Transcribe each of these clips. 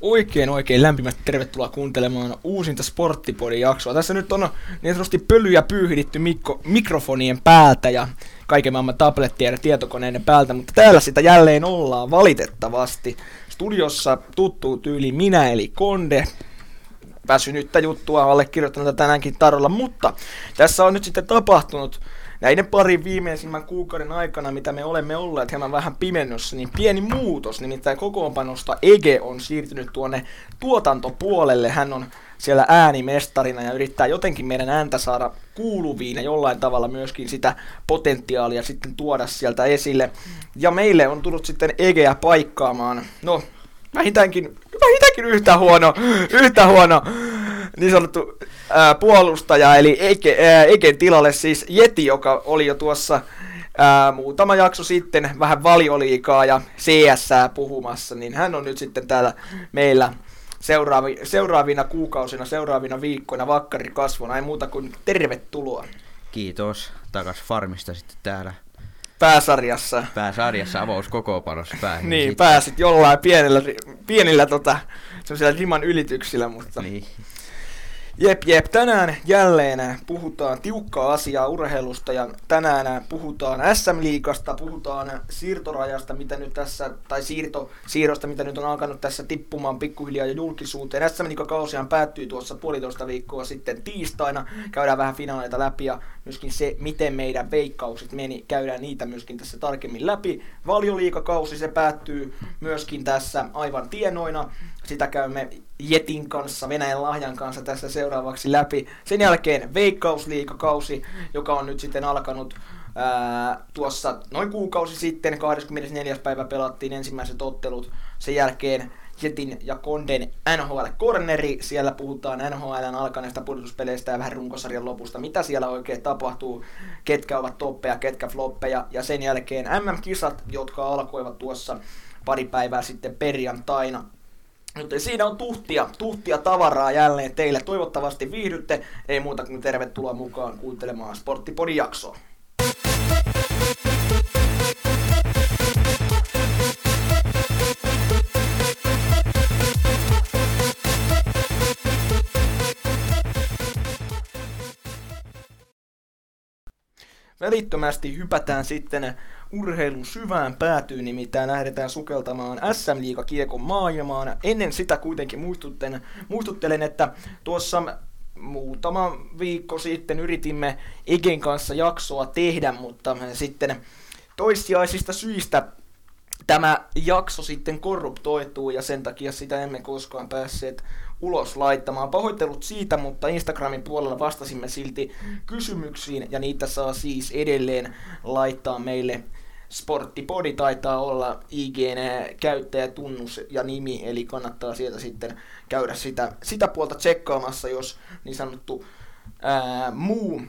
Oikein oikein lämpimästi tervetuloa kuuntelemaan uusinta Sporttipodin jaksoa. Tässä nyt on niin sanotusti pölyjä pyyhiditty mikko, mikrofonien päältä ja kaiken maailman tablettien ja tietokoneiden päältä, mutta täällä sitä jälleen ollaan valitettavasti. Studiossa tuttu tyyli minä eli Konde, väsynyttä juttua allekirjoittanut tänäänkin tarolla, mutta tässä on nyt sitten tapahtunut näiden parin viimeisimmän kuukauden aikana, mitä me olemme olleet hieman vähän pimennossa, niin pieni muutos, nimittäin kokoonpanosta Ege on siirtynyt tuonne tuotantopuolelle. Hän on siellä äänimestarina ja yrittää jotenkin meidän ääntä saada kuuluviin ja jollain tavalla myöskin sitä potentiaalia sitten tuoda sieltä esille. Ja meille on tullut sitten Egeä paikkaamaan, no vähintäänkin, vähintäänkin yhtä huono, yhtä huono niin sanottu ää, puolustaja, eli Eke, ää, Eken tilalle siis Jeti, joka oli jo tuossa ää, muutama jakso sitten vähän valioliikaa ja CS puhumassa, niin hän on nyt sitten täällä meillä seuraavi, seuraavina kuukausina, seuraavina viikkoina vakkari kasvona, ei muuta kuin tervetuloa. Kiitos, takas farmista sitten täällä. Pääsarjassa. Pääsarjassa avauskokoopanossa pääsin. niin, sitten. pääsit jollain pienellä, pienillä tota, riman ylityksillä, mutta... Niin. Jep, jep. Tänään jälleen puhutaan tiukkaa asiaa urheilusta ja tänään puhutaan SM-liigasta, puhutaan siirtorajasta, mitä nyt tässä, tai siirto, siirrosta, mitä nyt on alkanut tässä tippumaan pikkuhiljaa jo julkisuuteen. sm kausihan päättyi tuossa puolitoista viikkoa sitten tiistaina. Käydään vähän finaaleita läpi ja myöskin se, miten meidän veikkaukset meni, käydään niitä myöskin tässä tarkemmin läpi. Valioliikakausi se päättyy myöskin tässä aivan tienoina. Sitä käymme Jetin kanssa, Venäjän lahjan kanssa tässä seuraavaksi läpi. Sen jälkeen Veikkausliikakausi, joka on nyt sitten alkanut ää, tuossa noin kuukausi sitten, 24. päivä pelattiin ensimmäiset ottelut. Sen jälkeen Jetin ja Konden NHL Corneri. Siellä puhutaan NHLn alkaneista pudotuspeleistä ja vähän runkosarjan lopusta. Mitä siellä oikein tapahtuu, ketkä ovat toppeja, ketkä floppeja. Ja sen jälkeen MM-kisat, jotka alkoivat tuossa pari päivää sitten perjantaina. Joten siinä on tuhtia, tuhtia tavaraa jälleen teille. Toivottavasti viihdytte. Ei muuta kuin tervetuloa mukaan kuuntelemaan Sporttipodin jaksoa. Välittömästi hypätään sitten urheilun syvään päätyyn, nimittäin lähdetään sukeltamaan SM kiekon maailmaan. Ennen sitä kuitenkin muistuttelen, muistuttelen että tuossa muutama viikko sitten yritimme Egen kanssa jaksoa tehdä, mutta sitten toissijaisista syistä tämä jakso sitten korruptoituu ja sen takia sitä emme koskaan päässeet ulos laittamaan. Pahoittelut siitä, mutta Instagramin puolella vastasimme silti kysymyksiin ja niitä saa siis edelleen laittaa meille Sporttipodi taitaa olla IGN käyttäjätunnus ja nimi, eli kannattaa sieltä sitten käydä sitä, sitä puolta tsekkaamassa, jos niin sanottu ää, muu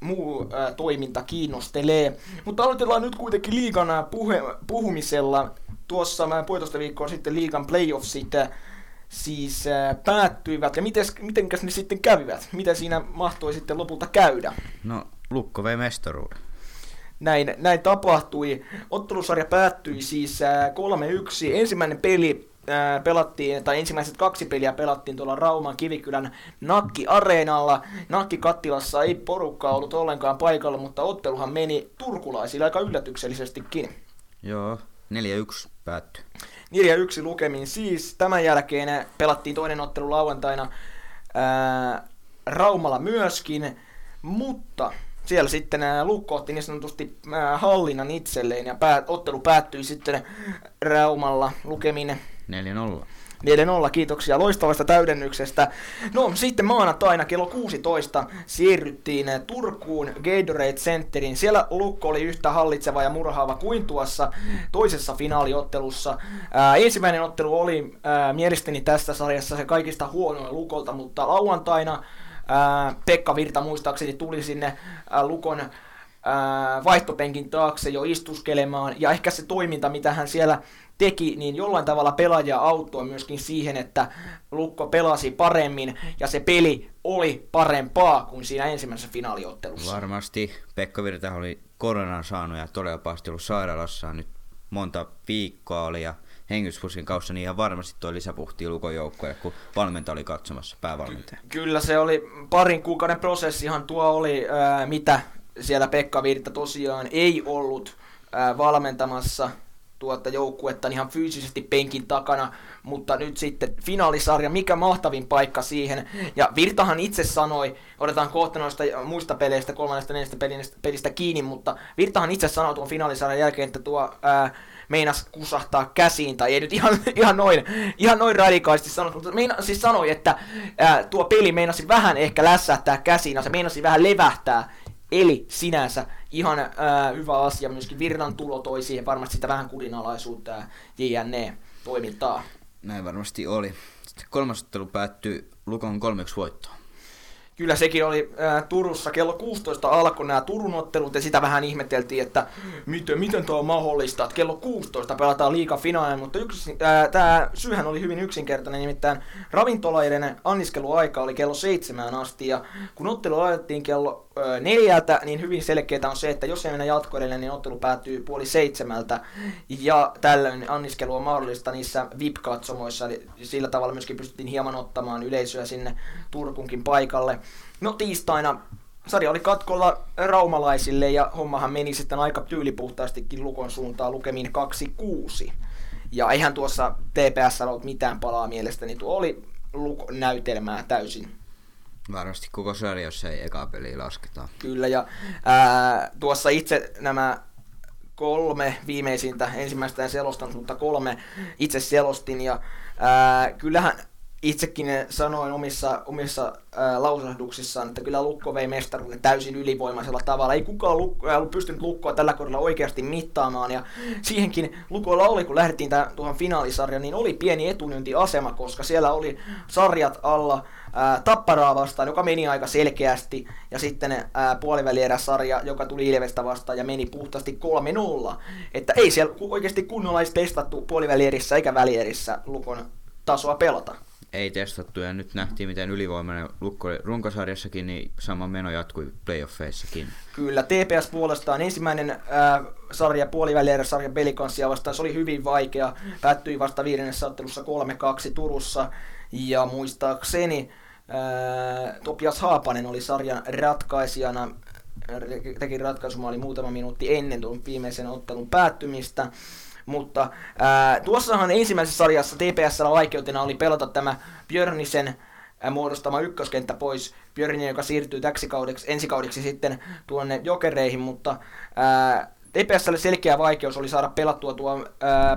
muu ää, toiminta kiinnostelee. Mutta aloitellaan nyt kuitenkin liigan puhe, puhumisella. Tuossa mä puolitoista viikkoa sitten liigan playoffsit siis ää, päättyivät, ja mites, mitenkäs ne sitten kävivät? Mitä siinä mahtoi sitten lopulta käydä? No, Lukko vei mestaruuden. Näin, näin tapahtui. Ottelusarja päättyi siis ää, 3-1. Ensimmäinen peli pelattiin, tai ensimmäiset kaksi peliä pelattiin tuolla Rauman Kivikylän Nakki-areenalla. Nakki-kattilassa ei porukkaa ollut ollenkaan paikalla, mutta otteluhan meni turkulaisille aika yllätyksellisestikin. Joo, 4-1 päättyi. 4-1 lukemin siis. Tämän jälkeen pelattiin toinen ottelu lauantaina ää, Raumalla myöskin, mutta siellä sitten Lukko otti niin sanotusti hallinnan itselleen ja pää, ottelu päättyi sitten Raumalla lukemin 4-0. 4-0, kiitoksia loistavasta täydennyksestä. No sitten maanantaina kello 16 siirryttiin Turkuun Gatorade Centeriin. Siellä Lukko oli yhtä hallitseva ja murhaava kuin tuossa toisessa finaaliottelussa. Ää, ensimmäinen ottelu oli ää, mielestäni tässä sarjassa se kaikista huonoin Lukolta, mutta lauantaina ää, Pekka Virta muistaakseni tuli sinne ää, Lukon vaihtopenkin taakse jo istuskelemaan, ja ehkä se toiminta, mitä hän siellä teki, niin jollain tavalla pelaaja auttoi myöskin siihen, että Lukko pelasi paremmin ja se peli oli parempaa kuin siinä ensimmäisessä finaaliottelussa. Varmasti Pekka Virta oli koronan saanut ja todella pahasti ollut sairaalassa nyt monta viikkoa oli ja hengityspuskin kaussa, niin ihan varmasti toi lisäpuhti Lukon joukkoja, kun valmentaja oli katsomassa, päävalmentaja. Ky- kyllä se oli parin kuukauden prosessihan tuo oli, ää, mitä siellä Pekka Virta tosiaan ei ollut ää, valmentamassa tuota joukkuetta ihan fyysisesti penkin takana, mutta nyt sitten finaalisarja, mikä mahtavin paikka siihen. Ja Virtahan itse sanoi, otetaan kohta noista muista peleistä, kolmannesta neljästä pelistä, pelistä kiinni, mutta Virtahan itse sanoi tuon finaalisarjan jälkeen, että tuo ää, meinas kusahtaa käsiin, tai ei nyt ihan, ihan noin, ihan noin radikaalisti sanonut, mutta meina, siis sanoi, että ää, tuo peli meinasi vähän ehkä lässähtää käsiin, se meinasi vähän levähtää, Eli sinänsä ihan ää, hyvä asia, myöskin Virran tulo toi siihen varmasti sitä vähän kurinalaisuutta ja JNE toimintaa. Näin varmasti oli. Sitten kolmas ottelu päättyi Lukon kolmeksi voittoon. Kyllä sekin oli ää, Turussa. Kello 16 alkoi nämä Turun ottelut ja sitä vähän ihmeteltiin, että miten, miten tuo on mahdollista, että kello 16 pelataan liiga finaali, mutta yksi, tämä syyhän oli hyvin yksinkertainen, nimittäin ravintolaiden anniskeluaika oli kello 7 asti ja kun ottelu laitettiin kello neljältä, niin hyvin selkeää on se, että jos ei mennä jatkoedelle, niin ottelu päättyy puoli seitsemältä ja tällöin anniskelu on mahdollista niissä VIP-katsomoissa, eli sillä tavalla myöskin pystyttiin hieman ottamaan yleisöä sinne Turkunkin paikalle. No tiistaina sarja oli katkolla raumalaisille ja hommahan meni sitten aika tyylipuhtaastikin Lukon suuntaan lukemin 2-6. Ja eihän tuossa TPS ollut mitään palaa mielestäni, tuo oli Lukon näytelmää täysin. Varmasti koko sarja, jos ei eka peli lasketa. Kyllä, ja ää, tuossa itse nämä kolme viimeisintä, ensimmäistä en selostanut, mutta kolme itse selostin, ja ää, kyllähän itsekin sanoin omissa, omissa ää, lausahduksissaan, että kyllä Lukko vei mestaruuden täysin ylivoimaisella tavalla. Ei kukaan lukko, ää, pystynyt Lukkoa tällä kaudella oikeasti mittaamaan. Ja siihenkin Lukolla oli, kun lähdettiin tähän, tuohon finaalisarjaan, niin oli pieni etunyntiasema, koska siellä oli sarjat alla ää, Tapparaa vastaan, joka meni aika selkeästi. Ja sitten ää, puolivälieräsarja, joka tuli Ilvestä vastaan ja meni puhtaasti 3-0. Että ei siellä oikeasti kunnolla edes testattu puolivälierissä eikä välierissä Lukon tasoa pelata ei testattu ja nyt nähtiin miten ylivoimainen lukko oli runkosarjassakin, niin sama meno jatkui playoffeissakin. Kyllä, TPS puolestaan ensimmäinen äh, sarja, sarja pelikanssia vastaan, se oli hyvin vaikea, päättyi vasta viidennessä ottelussa 3-2 Turussa ja muistaakseni äh, Topias Haapanen oli sarjan ratkaisijana, teki ratkaisumaali muutama minuutti ennen tuon viimeisen ottelun päättymistä. Mutta ää, tuossahan ensimmäisessä sarjassa TPSllä vaikeutena oli pelata tämä Björnisen muodostama ykköskenttä pois. Björninen, joka siirtyy täksi kaudeksi, ensi kaudeksi sitten tuonne jokereihin, mutta ää, TPSlle selkeä vaikeus oli saada pelattua tuo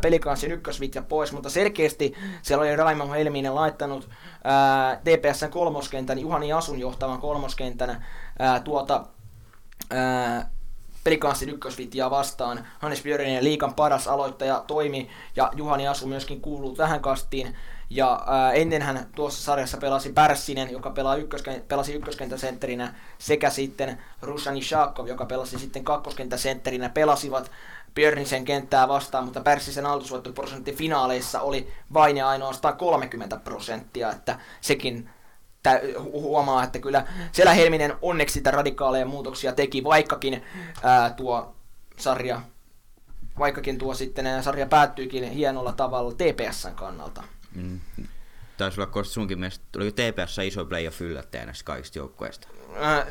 pelikanssin ykkösvitja pois, mutta selkeästi siellä oli Raimo Helminen laittanut ää, TPSn kolmoskentän, Juhani Asun johtavan kolmoskentän ää, tuota ää, pelikanssin ykkösvitjaa vastaan. Hannes Björninen liikan paras aloittaja toimi ja Juhani Asu myöskin kuuluu tähän kastiin. Ja ää, ennen hän tuossa sarjassa pelasi Pärssinen, joka pelaa ykkösken, pelasi ykköskentäsentterinä, sekä sitten Rushani Shakov, joka pelasi sitten kakkoskentäsentterinä, pelasivat Björnisen kenttää vastaan, mutta Pärssisen aloitusvoittoprosentti finaaleissa oli vain ja ainoastaan 30 prosenttia, että sekin huomaa, että kyllä siellä Helminen onneksi sitä radikaaleja muutoksia teki, vaikkakin ää, tuo sarja, vaikkakin tuo sitten sarja päättyykin hienolla tavalla TPSn kannalta. Mm. Taisi olla koska sunkin mielestä, oliko TPS iso playoff yllättäjä näistä kaikista joukkueista?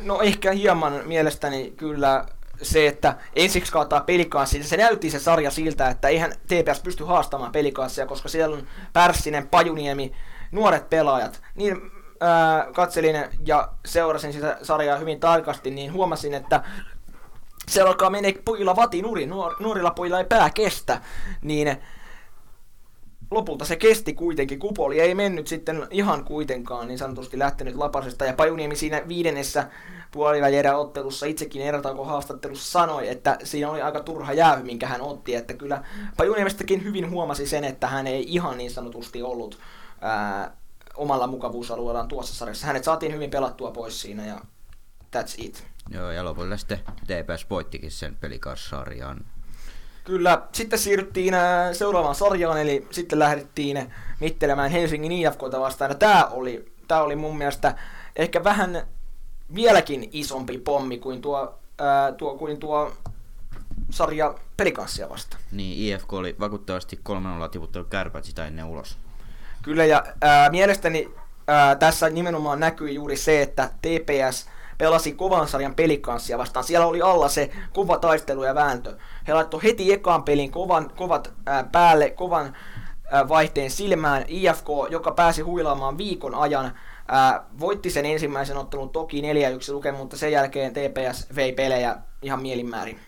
no ehkä hieman mielestäni kyllä se, että ensiksi kaataa pelikanssi, se näytti se sarja siltä, että eihän TPS pysty haastamaan pelikanssia, koska siellä on Pärssinen, Pajuniemi, nuoret pelaajat, niin ää, katselin ja seurasin sitä sarjaa hyvin tarkasti, niin huomasin, että se alkaa mennä pojilla vatinuri, nuor, nuorilla pojilla ei pää kestä, niin lopulta se kesti kuitenkin, kupoli ei mennyt sitten ihan kuitenkaan niin sanotusti lähtenyt lapasesta, ja Pajuniemi siinä viidennessä puolivälierä ottelussa itsekin haastattelussa sanoi, että siinä oli aika turha jäähy, minkä hän otti, että kyllä Pajuniemestäkin hyvin huomasi sen, että hän ei ihan niin sanotusti ollut ää, omalla mukavuusalueellaan tuossa sarjassa. Hänet saatiin hyvin pelattua pois siinä ja that's it. Joo, ja lopulta sitten TPS voittikin sen pelikassarjaan. Kyllä, sitten siirryttiin äh, seuraavaan sarjaan, eli sitten lähdettiin mittelemään Helsingin IFKta vastaan. Ja tämä oli, tää oli mun mielestä ehkä vähän vieläkin isompi pommi kuin tuo, ää, äh, tuo, kuin tuo sarja pelikanssia vasta. Niin, IFK oli vakuuttavasti 3-0 tiputtanut kärpät sitä ennen ulos. Kyllä, ja ää, mielestäni ää, tässä nimenomaan näkyy juuri se, että TPS pelasi kovan sarjan pelikanssia vastaan. Siellä oli alla se kova taistelu ja vääntö. He laittoi heti ekaan pelin kovan, kovat ää, päälle, kovan ää, vaihteen silmään. IFK, joka pääsi huilaamaan viikon ajan, ää, voitti sen ensimmäisen ottelun toki 4-1 luke, mutta sen jälkeen TPS vei pelejä ihan mielinmäärin.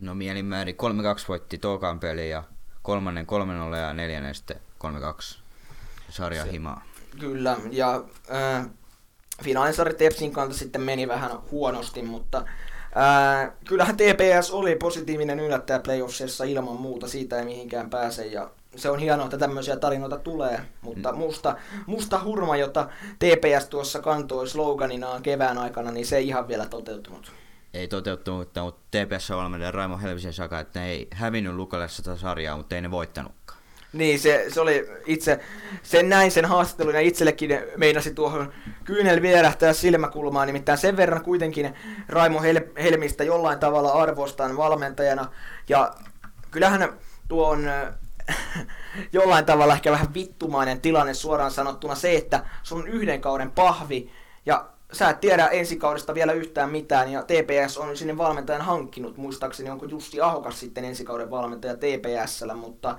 No mielinmäärin 3-2 voitti tokan peli ja kolmannen 3-0 ja neljännen sitten 3-2 sarja himaa. Kyllä, ja äh, finaalisarja Tepsin kanta sitten meni vähän huonosti, mutta ää, kyllähän TPS oli positiivinen yllättäjä playoffsissa ilman muuta, siitä ei mihinkään pääse ja se on hienoa, että tämmöisiä tarinoita tulee, mutta mm. musta, musta hurma, jota TPS tuossa kantoi sloganinaan kevään aikana, niin se ei ihan vielä toteutunut. Ei toteutunut, mutta TPS on valmentaja Raimo Helvisen saka, että ne ei hävinnyt Lukalle sitä sarjaa, mutta ei ne voittanutkaan. Niin, se, se oli itse, sen näin sen haastattelun ja itsellekin meinasi tuohon kyynel vierähtää silmäkulmaan, nimittäin sen verran kuitenkin Raimo Hel- Helmistä jollain tavalla arvostan valmentajana, ja kyllähän tuo on jollain tavalla ehkä vähän vittumainen tilanne suoraan sanottuna se, että sun yhden kauden pahvi, ja sä et tiedä ensi kaudesta vielä yhtään mitään, ja TPS on sinne valmentajan hankkinut, muistaakseni onko Jussi Ahokas sitten ensi kauden valmentaja TPSllä, mutta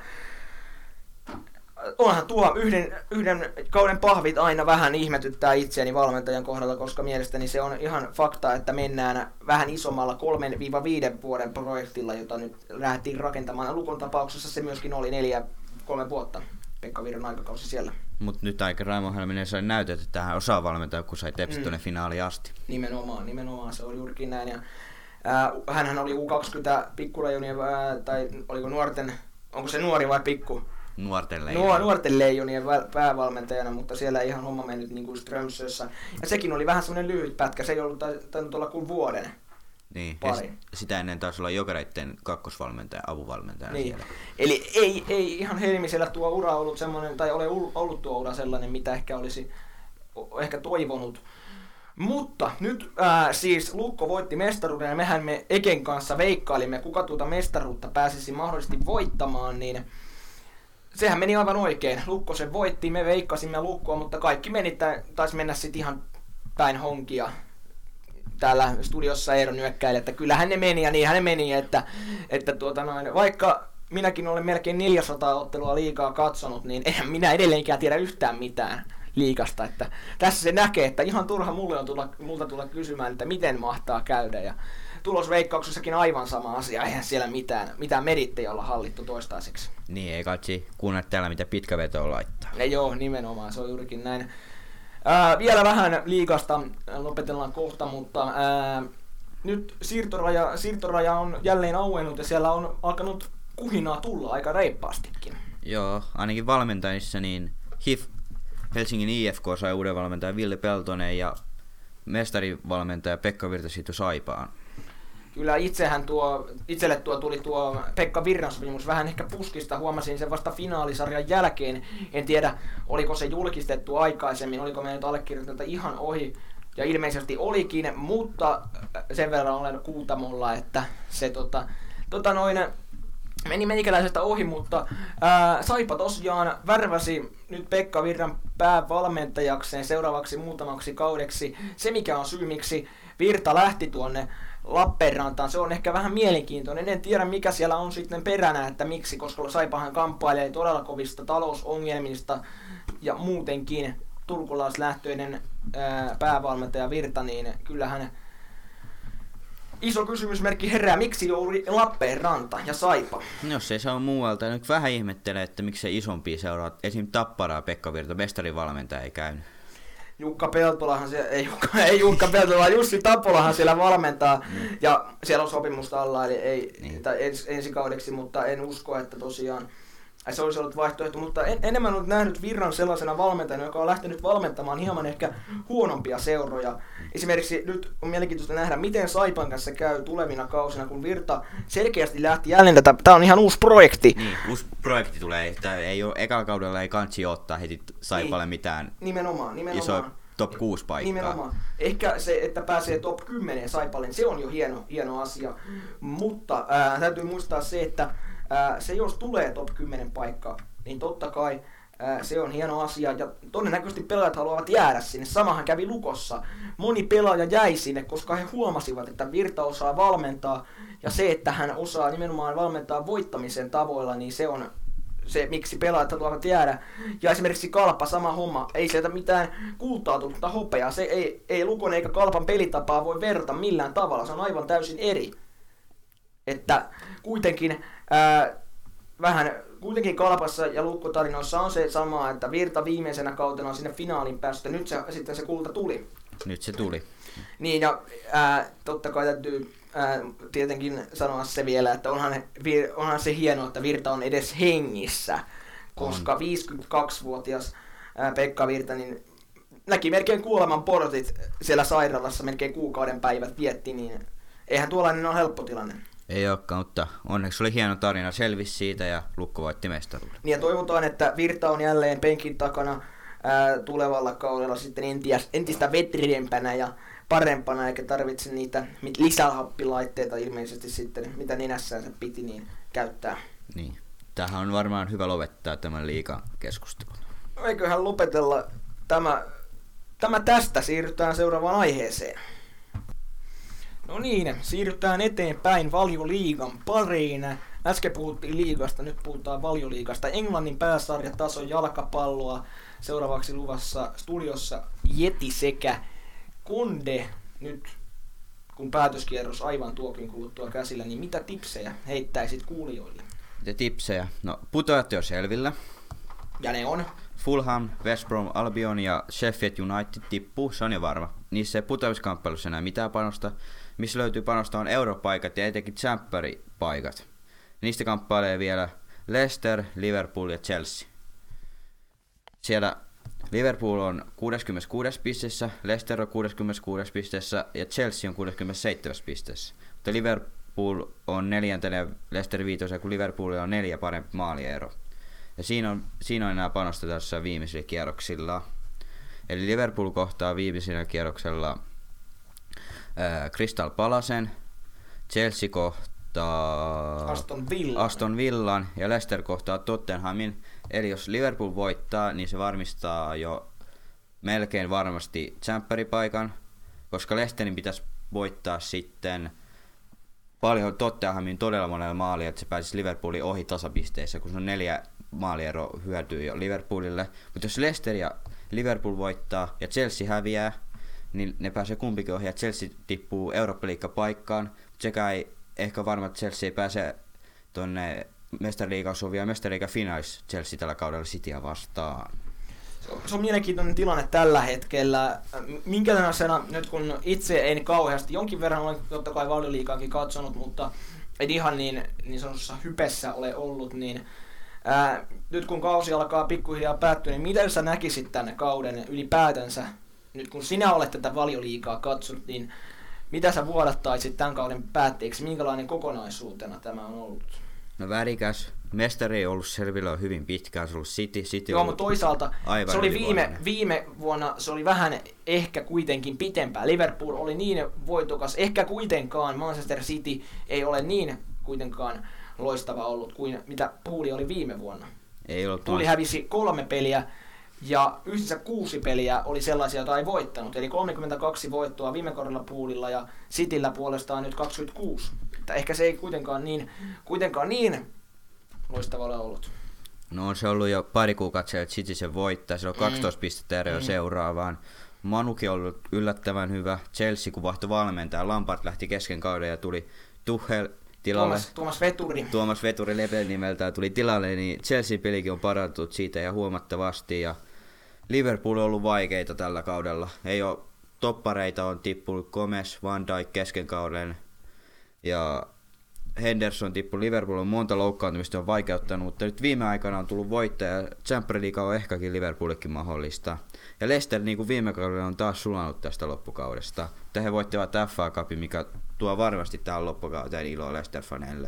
onhan tuo yhden, yhden kauden pahvit aina vähän ihmetyttää itseäni valmentajan kohdalla, koska mielestäni se on ihan fakta, että mennään vähän isommalla 3-5 vuoden projektilla, jota nyt lähdettiin rakentamaan. Lukon tapauksessa se myöskin oli neljä, kolme vuotta. Pekka Virran aikakausi siellä. Mutta nyt aika Raimo Helminen sai näytöt, että tähän osaa valmentaa, kun sai tepsi mm. finaaliin asti. Nimenomaan, nimenomaan se on juurikin näin. Ja, ää, hänhän oli U20 pikkurajonien, tai oliko nuorten, onko se nuori vai pikku? Nuorten leijonien. Nuor, nuorten leijonien päävalmentajana, mutta siellä ei ihan homma mennyt niin kuin Strömsössä. Ja sekin oli vähän semmoinen lyhyt pätkä, se ei ollut tainnut olla kuin vuoden. Niin, pari. sitä ennen taisi olla jokereitten kakkosvalmentaja, avuvalmentaja niin. siellä. Eli ei, ei ihan Helmisellä tuo ura ollut semmoinen, tai ole ollut tuo ura sellainen, mitä ehkä olisi ehkä toivonut. Mutta nyt ää, siis Lukko voitti mestaruuden ja mehän me Eken kanssa veikkailimme, kuka tuota mestaruutta pääsisi mahdollisesti voittamaan, niin sehän meni aivan oikein. Lukko sen voitti, me veikkasimme Lukkoa, mutta kaikki meni, taisi mennä sitten ihan päin honkia. Täällä studiossa Eero nyökkäili, että kyllähän ne meni ja niin ne meni, että, että tuota noin, vaikka minäkin olen melkein 400 ottelua liikaa katsonut, niin eihän minä edelleenkään tiedä yhtään mitään liikasta. Että tässä se näkee, että ihan turha mulle on tulla, multa tulla kysymään, että miten mahtaa käydä. Ja tulosveikkauksessakin aivan sama asia, eihän siellä mitään, mitään merittejä olla hallittu toistaiseksi. Niin, ei katsi kuunnella täällä, mitä pitkä veto laittaa. Ei joo, nimenomaan, se on juurikin näin. Ää, vielä vähän liikasta lopetellaan kohta, mutta ää, nyt siirtoraja, siirtoraja on jälleen auennut ja siellä on alkanut kuhinaa tulla aika reippaastikin. Joo, ainakin valmentajissa niin HIF Helsingin IFK sai uuden valmentajan Ville Peltonen ja mestarivalmentaja Pekka Virta Saipaan kyllä itsehän tuo, itselle tuo tuli tuo Pekka Virran sopimus vähän ehkä puskista, huomasin sen vasta finaalisarjan jälkeen. En tiedä, oliko se julkistettu aikaisemmin, oliko me nyt allekirjoitettu ihan ohi, ja ilmeisesti olikin, mutta sen verran olen kuutamolla, että se tota, tota noin, meni meikäläisestä ohi, mutta ää, Saipa tosiaan värväsi nyt Pekka Virran päävalmentajakseen seuraavaksi muutamaksi kaudeksi. Se mikä on syy, miksi Virta lähti tuonne Lappeenrantaan. Se on ehkä vähän mielenkiintoinen. En tiedä mikä siellä on sitten peränä, että miksi, koska Saipahan kamppailee todella kovista talousongelmista ja muutenkin turkulaislähtöinen ää, päävalmentaja Virta, niin kyllähän iso kysymysmerkki herää, miksi juuri Lappeenranta ja Saipa? Jos ei saa muualta, nyt vähän ihmettelee, että miksi se isompi seuraa, esim. Tapparaa Pekka Virta, mestarivalmentaja ei käynyt. Jukka Peltolahan se, ei Jukka, ei Jukka Peltola, Jussi Tapolahan siellä valmentaa mm. ja siellä on sopimusta alla, eli ei, niin. tai ens, ensi kaudeksi, mutta en usko, että tosiaan se olisi ollut vaihtoehto, mutta en, enemmän olen nähnyt Virran sellaisena valmentajana, joka on lähtenyt valmentamaan hieman ehkä huonompia seuroja. Esimerkiksi nyt on mielenkiintoista nähdä, miten Saipan kanssa käy tulevina kausina, kun Virta selkeästi lähti jälleen tätä, tämä on ihan uusi projekti. Niin, uusi projekti tulee, että ei ole, ekalla kaudella ei kansi ottaa heti Saipalle niin, mitään nimenomaan, nimenomaan. Iso top 6 paikkaa. Nimenomaan. Ehkä se, että pääsee top 10 Saipalle, se on jo hieno, hieno asia. Mutta ää, täytyy muistaa se, että ää, se jos tulee top 10 paikka, niin totta kai ää, se on hieno asia ja todennäköisesti pelaajat haluavat jäädä sinne. Samahan kävi Lukossa. Moni pelaaja jäi sinne, koska he huomasivat, että Virta osaa valmentaa ja se, että hän osaa nimenomaan valmentaa voittamisen tavoilla, niin se on se, miksi pelaajat haluavat jäädä. Ja esimerkiksi Kalpa, sama homma. Ei sieltä mitään kultaa tullut mutta hopeaa. Se ei, ei Lukon eikä Kalpan pelitapaa voi verrata millään tavalla. Se on aivan täysin eri. Että kuitenkin ää, vähän kuitenkin Kalpassa ja Lukkotarinoissa on se sama, että Virta viimeisenä kautena on sinne finaalin päästä. Nyt se, sitten se kulta tuli. Nyt se tuli. Niin ja ää, totta kai täytyy ää, tietenkin sanoa se vielä, että onhan, vir, onhan se hienoa, että Virta on edes hengissä, koska on. 52-vuotias ää, Pekka Virta niin näki melkein kuoleman portit siellä sairaalassa, melkein kuukauden päivät vietti, niin eihän tuollainen ole helppo tilanne. Ei olekaan, mutta onneksi oli hieno tarina, selvisi siitä ja Lukko voitti mestaruuden. Niin ja toivotaan, että Virta on jälleen penkin takana ää, tulevalla kaudella sitten entistä vetriempänä ja parempana, eikä tarvitse niitä lisähappilaitteita ilmeisesti sitten, mitä nenässään se piti, niin käyttää. Niin. Tähän on varmaan hyvä lopettaa tämän liikan keskustelun. Eiköhän lopetella tämä, tämä tästä, siirrytään seuraavaan aiheeseen. No niin, siirrytään eteenpäin valioliigan pariin. Äsken puhuttiin liigasta, nyt puhutaan valioliigasta. Englannin pääsarjatason jalkapalloa. Seuraavaksi luvassa studiossa Jeti sekä Konde nyt, kun päätöskierros aivan tuokin kuluttua käsillä, niin mitä tipsejä heittäisit kuulijoille? Mitä tipsejä? No, putoajat jo selvillä. Ja ne on? Fulham, West Brom, Albion ja Sheffield United tippuu, se on jo varma. Niissä ei putoamiskamppailussa enää mitään panosta. Missä löytyy panosta on europaikat ja etenkin paikat. Niistä kamppailee vielä Leicester, Liverpool ja Chelsea. Siellä Liverpool on 66 pisteessä, Leicester on 66 pisteessä ja Chelsea on 67 pisteessä. Mutta Liverpool on neljäntenä ja Leicester viitosen, kun Liverpool on neljä parempi maaliero. Ja siinä on, siinä on enää panosta tässä viimeisillä kierroksilla. Eli Liverpool kohtaa viimeisellä kierroksella ää, Crystal Palasen, Chelsea kohtaa Aston Villan. Aston Villan ja Leicester kohtaa Tottenhamin. Eli jos Liverpool voittaa, niin se varmistaa jo melkein varmasti paikan, koska Leicesterin pitäisi voittaa sitten paljon Tottenhamin todella monella maalia, että se pääsisi Liverpoolin ohi tasapisteissä, kun se on neljä maaliero hyötyy jo Liverpoolille. Mutta jos Leicester ja Liverpool voittaa ja Chelsea häviää, niin ne pääsee kumpikin ohi ja Chelsea tippuu eurooppa paikkaan. Sekä ei ehkä varma, että Chelsea ei pääse tuonne Mestariliiga osuu vielä Mestariliiga finaalis Chelsea tällä kaudella Cityä vastaan. Se on mielenkiintoinen tilanne tällä hetkellä. Minkälaisena, nyt kun itse en kauheasti, jonkin verran olen totta kai valioliikaakin katsonut, mutta en ihan niin, niin sanotussa hypessä ole ollut, niin ää, nyt kun kausi alkaa pikkuhiljaa päättyä, niin miten sä näkisit tänne kauden ylipäätänsä, nyt kun sinä olet tätä valioliikaa katsonut, niin mitä sä vuodattaisit tämän kauden päätteeksi, minkälainen kokonaisuutena tämä on ollut? No värikäs. Mestari ei ollut selvillä hyvin pitkään, se on ollut City. City Joo, mutta toisaalta aivan se oli viime, viime vuonna, se oli vähän ehkä kuitenkin pitempää. Liverpool oli niin voitokas, ehkä kuitenkaan Manchester City ei ole niin kuitenkaan loistava ollut kuin mitä Puuli oli viime vuonna. Ei ollut Puuli hävisi kolme peliä ja yhteensä kuusi peliä oli sellaisia, joita ei voittanut. Eli 32 voittoa viime kaudella Puulilla ja Cityllä puolestaan nyt 26. Että ehkä se ei kuitenkaan niin, kuitenkaan niin loistava ole ollut. No on se ollut jo pari kuukautta että City se voittaa. Se on 12 mm. pistettä eri mm. seuraavaan. Manukin on ollut yllättävän hyvä. Chelsea kun vaihtoi valmentaja. Lampard lähti kesken kauden ja tuli Tuchel tilalle. Tuomas, Tuomas Veturi. Tuomas Veturi Lepel nimeltään tuli tilalle, niin Chelsea pelikin on parantunut siitä ja huomattavasti. Ja Liverpool on ollut vaikeita tällä kaudella. Ei ole toppareita on tippunut Gomez, Van Dijk kesken kauden ja Henderson tippu Liverpool on monta loukkaantumista on vaikeuttanut, mutta nyt viime aikana on tullut voittaja. Champions League on ehkäkin Liverpoolillekin mahdollista. Ja Leicester niin kuin viime kaudella on taas sulanut tästä loppukaudesta. Mutta he voittivat FA Cupin, mikä tuo varmasti tähän loppukauteen iloa Leicester-faneille.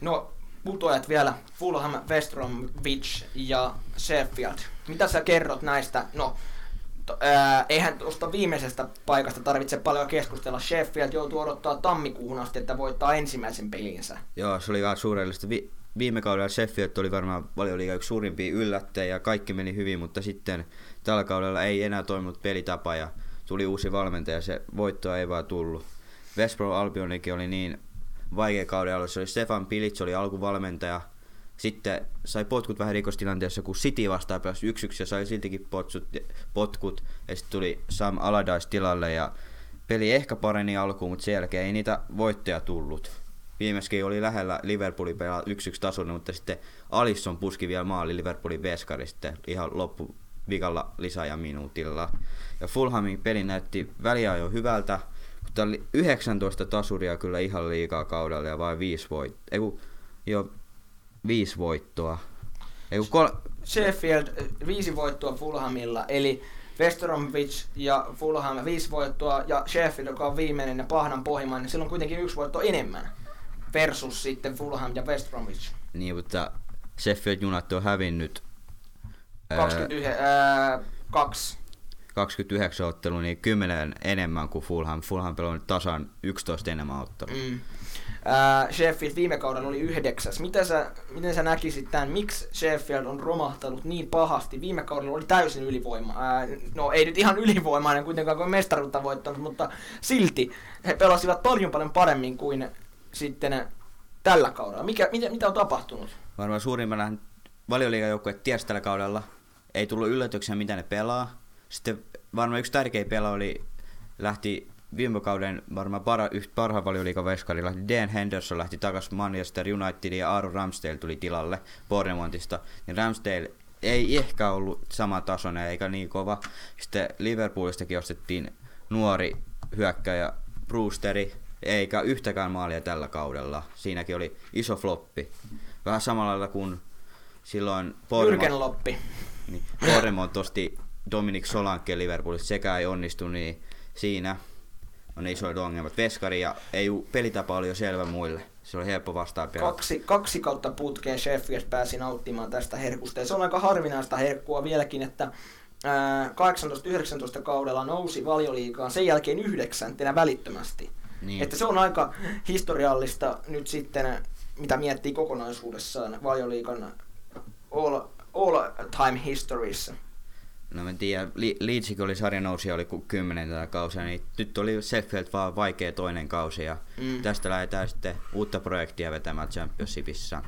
No, putoajat vielä Fulham, West Bromwich ja Sheffield. Mitä sä kerrot näistä? No, ää, eihän tuosta viimeisestä paikasta tarvitse paljon keskustella. Sheffield joutuu odottaa tammikuuhun asti, että voittaa ensimmäisen pelinsä. Joo, se oli vähän suurellista. Vi- viime kaudella Sheffield oli varmaan valioliiga yksi suurimpia yllättäjiä ja kaikki meni hyvin, mutta sitten tällä kaudella ei enää toiminut pelitapa ja tuli uusi valmentaja, se voittoa ei vaan tullut. West Brom Albionikin oli niin vaikea kauden alussa, se oli Stefan Pilic, oli alkuvalmentaja, sitten sai potkut vähän rikostilanteessa, kun City vastaan pääsi yksi ja sai siltikin potsut, potkut. Ja sitten tuli Sam Allardyce tilalle ja peli ehkä pareni alkuun, mutta sen jälkeen ei niitä voittoja tullut. Viimeiskin oli lähellä Liverpoolin pelaa 1-1 tasoinen, mutta sitten Alisson puski vielä maali Liverpoolin veskari sitten ihan loppu vikalla lisäajan minuutilla. Ja Fulhamin peli näytti väliä jo hyvältä, mutta oli 19 tasuria kyllä ihan liikaa kaudella ja vain 5 voittoa. Eiku, jo viisi voittoa. Eiku kol- Sheffield viisi voittoa Fulhamilla, eli Westeromwich ja Fulham viisi voittoa ja Sheffield, joka on viimeinen ja pahdan pohjimmainen, niin silloin kuitenkin yksi voitto enemmän versus sitten Fulham ja West Bromwich. Niin, mutta Sheffield United on hävinnyt 29, ää, 2. 29 ottelua, niin 10 enemmän kuin Fulham. Fulham pelannut tasan 11 enemmän ottelua. Mm. Ää, Sheffield viime kaudella oli yhdeksäs. Miten sä, miten sä näkisit tämän, miksi Sheffield on romahtanut niin pahasti? Viime kaudella oli täysin ylivoima. Ää, no ei nyt ihan ylivoimainen kuitenkaan kuin mestaruutta voittanut, mutta silti he pelasivat paljon paljon paremmin kuin sitten tällä kaudella. Mikä, mitä, mitä on tapahtunut? Varmaan suurimmalla valioliigajoukkue tiesi tällä kaudella. Ei tullut yllätyksenä, mitä ne pelaa. Sitten varmaan yksi tärkeä pela oli, lähti viime kauden varmaan para, yhtä parhaan valioliikaveskari lähti Dan Henderson lähti takaisin Manchester Unitedin ja Aaron Ramsdale tuli tilalle Bournemouthista. Niin Ramsdale ei ehkä ollut sama tasoinen eikä niin kova. Sitten Liverpoolistakin ostettiin nuori hyökkäjä Brewsteri, eikä yhtäkään maalia tällä kaudella. Siinäkin oli iso floppi. Vähän samalla lailla kuin silloin Bournemouth, Loppi. Niin, Bournemouth osti Dominic Solanke Liverpoolista, sekä ei onnistu, niin siinä on isoja ongelmat. Veskari ja ei, pelitapa oli jo selvä muille. Se oli helppo vastaan pelata. Kaksi, kaksi kautta putkeen Sheffield pääsi nauttimaan tästä herkusta. Ja se on aika harvinaista herkkua vieläkin, että 18-19 kaudella nousi valioliikaan, sen jälkeen yhdeksäntenä välittömästi. Niin. Että se on aika historiallista nyt sitten, mitä miettii kokonaisuudessaan valioliikan all, all time historiassa. No en tiedä, Leedsikin oli sarjanousia oli kuin kymmenen tätä kausia, niin nyt oli Sheffield vaan vaikea toinen kausi ja mm. tästä lähdetään sitten uutta projektia vetämään Championshipissa.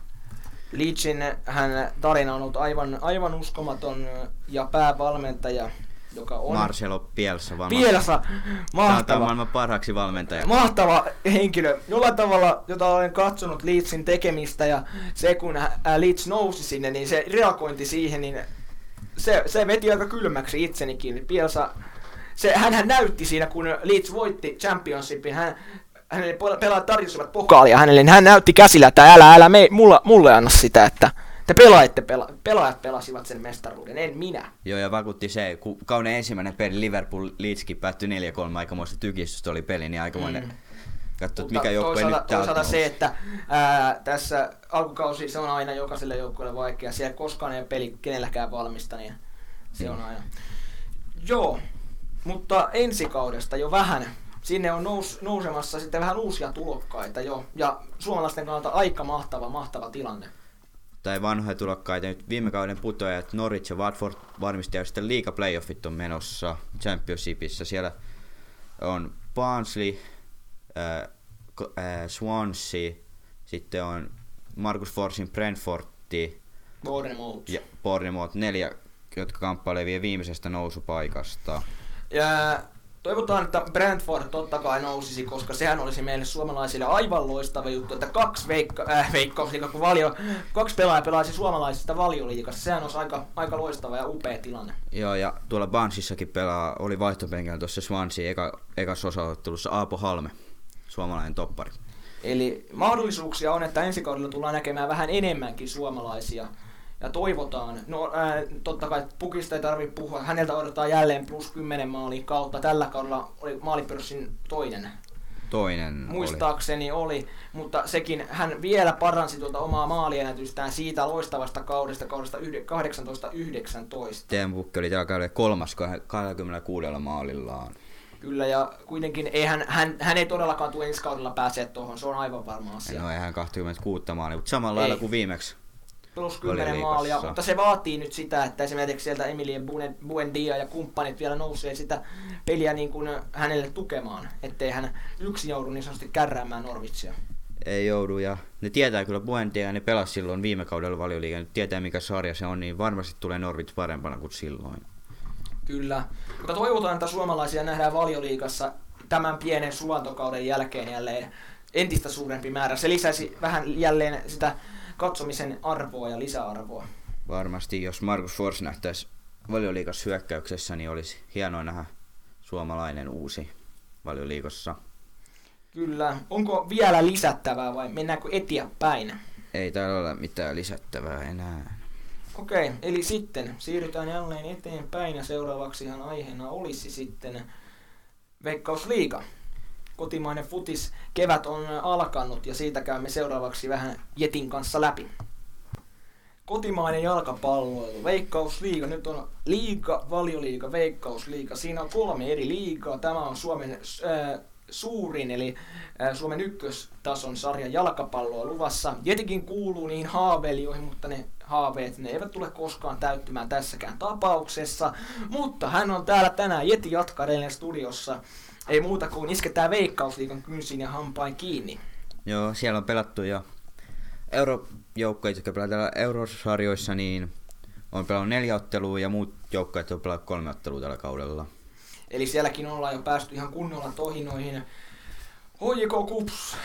Leedsin hän tarina on ollut aivan, aivan uskomaton ja päävalmentaja joka on... Marcelo Bielsa. Bielsa, mahtava. Tämä on maailman parhaaksi valmentaja. Mahtava henkilö. Jollain tavalla, jota olen katsonut Leedsin tekemistä ja se kun Leeds nousi sinne, niin se reagointi siihen, niin se, se veti aika kylmäksi itsenikin. Bielsa, se, hän näytti siinä, kun Leeds voitti Championshipin, hän, hänelle pelaajat tarjosivat pokaalia hänelle, niin hän näytti käsillä, että älä, älä me, mulla, mulle anna sitä, että te pelaajat, pela, pelaajat pelasivat sen mestaruuden, en minä. Joo, ja vakuutti se, kun kauden ensimmäinen peli Liverpool Leedskin päättyi 4-3 aikamoista tykistystä oli peli, niin aikamoinen mm. Katso, mikä joukkue nyt Toisaalta se, että ää, tässä alkukausi se on aina jokaiselle joukkueelle vaikea. Siellä koskaan ei peli kenelläkään valmista, niin se mm. on aina. Joo, mutta ensi kaudesta jo vähän. Sinne on nous, nousemassa sitten vähän uusia tulokkaita jo. Ja suomalaisten kannalta aika mahtava, mahtava tilanne tai vanhoja tulokkaita. Nyt viime kauden putoajat Norwich ja Watford varmisti sitten liiga playoffit on menossa Championshipissa. Siellä on Barnsley, äh, äh, Swansea, sitten on Markus Forsin Brentfordi Bournemouth. ja Bournemouth neljä, jotka kamppailevat vielä viimeisestä nousupaikasta. Ja Toivotaan, että Brentford totta kai nousisi, koska sehän olisi meille suomalaisille aivan loistava juttu, että kaksi veikka, äh, veikkausliiga, valio, kaksi pelaajaa pelaisi suomalaisista valioliikassa. Sehän olisi aika, aika loistava ja upea tilanne. Joo, ja tuolla Bansissakin pelaa, oli vaihtopenkillä tuossa Swansea eka, ekassa osaottelussa Aapo Halme, suomalainen toppari. Eli mahdollisuuksia on, että ensi kaudella tullaan näkemään vähän enemmänkin suomalaisia ja toivotaan. No ää, totta kai Pukista ei tarvitse puhua, häneltä odotetaan jälleen plus 10 maalin kautta. Tällä kaudella oli maalipörssin toinen. Toinen muistaakseni oli. oli. mutta sekin hän vielä paransi tuota omaa maaliennätystään siitä loistavasta kaudesta, kaudesta 18-19. Teemu Pukki oli tällä kaudella kolmas 26 maalillaan. Kyllä, ja kuitenkin ei hän, hän, ei todellakaan tule ensi kaudella pääsee tuohon, se on aivan varma asia. No ei hän 26 maalia, mutta samalla lailla kuin viimeksi. Plus 10 maalia, mutta se vaatii nyt sitä, että esimerkiksi sieltä Emilien Buendia ja kumppanit vielä nousee sitä peliä niin kuin hänelle tukemaan, ettei hän yksin joudu niin sanotusti kärräämään Norvitsia. Ei joudu, ja ne tietää kyllä Buendia, ja ne pelasi silloin viime kaudella valioliigan, nyt tietää mikä sarja se on, niin varmasti tulee Norvits parempana kuin silloin. Kyllä. Mutta toivotaan, että suomalaisia nähdään valioliikassa tämän pienen sulantokauden jälkeen jälleen entistä suurempi määrä. Se lisäisi vähän jälleen sitä katsomisen arvoa ja lisäarvoa. Varmasti, jos Markus Fors nähtäisi valioliikassa hyökkäyksessä, niin olisi hienoa nähdä suomalainen uusi valioliikossa. Kyllä. Onko vielä lisättävää vai mennäänkö eteenpäin? Ei täällä ole mitään lisättävää enää. Okei, eli sitten siirrytään jälleen eteenpäin ja seuraavaksihan aiheena olisi sitten Veikkausliiga. Kotimainen futis kevät on alkanut ja siitä käymme seuraavaksi vähän Jetin kanssa läpi. Kotimainen jalkapalloilu, Veikkausliiga, nyt on liiga, valioliiga, Veikkausliiga. Siinä on kolme eri liigaa. Tämä on Suomen äh, suurin, eli Suomen ykköstason sarjan jalkapalloa luvassa. Jetikin kuuluu niihin haaveilijoihin, mutta ne haaveet, ne eivät tule koskaan täyttymään tässäkään tapauksessa. Mutta hän on täällä tänään, Jeti jatkaa edelleen studiossa. Ei muuta kuin isketään Veikkausliikan kynsiin ja hampain kiinni. Joo, siellä on pelattu jo eurojoukkoja, jotka pelataan eurosarjoissa, niin on pelannut neljä ottelua ja muut joukkueet on pelannut kolme ottelua tällä kaudella. Eli sielläkin ollaan jo päästy ihan kunnolla tohinoihin. HJK Kups,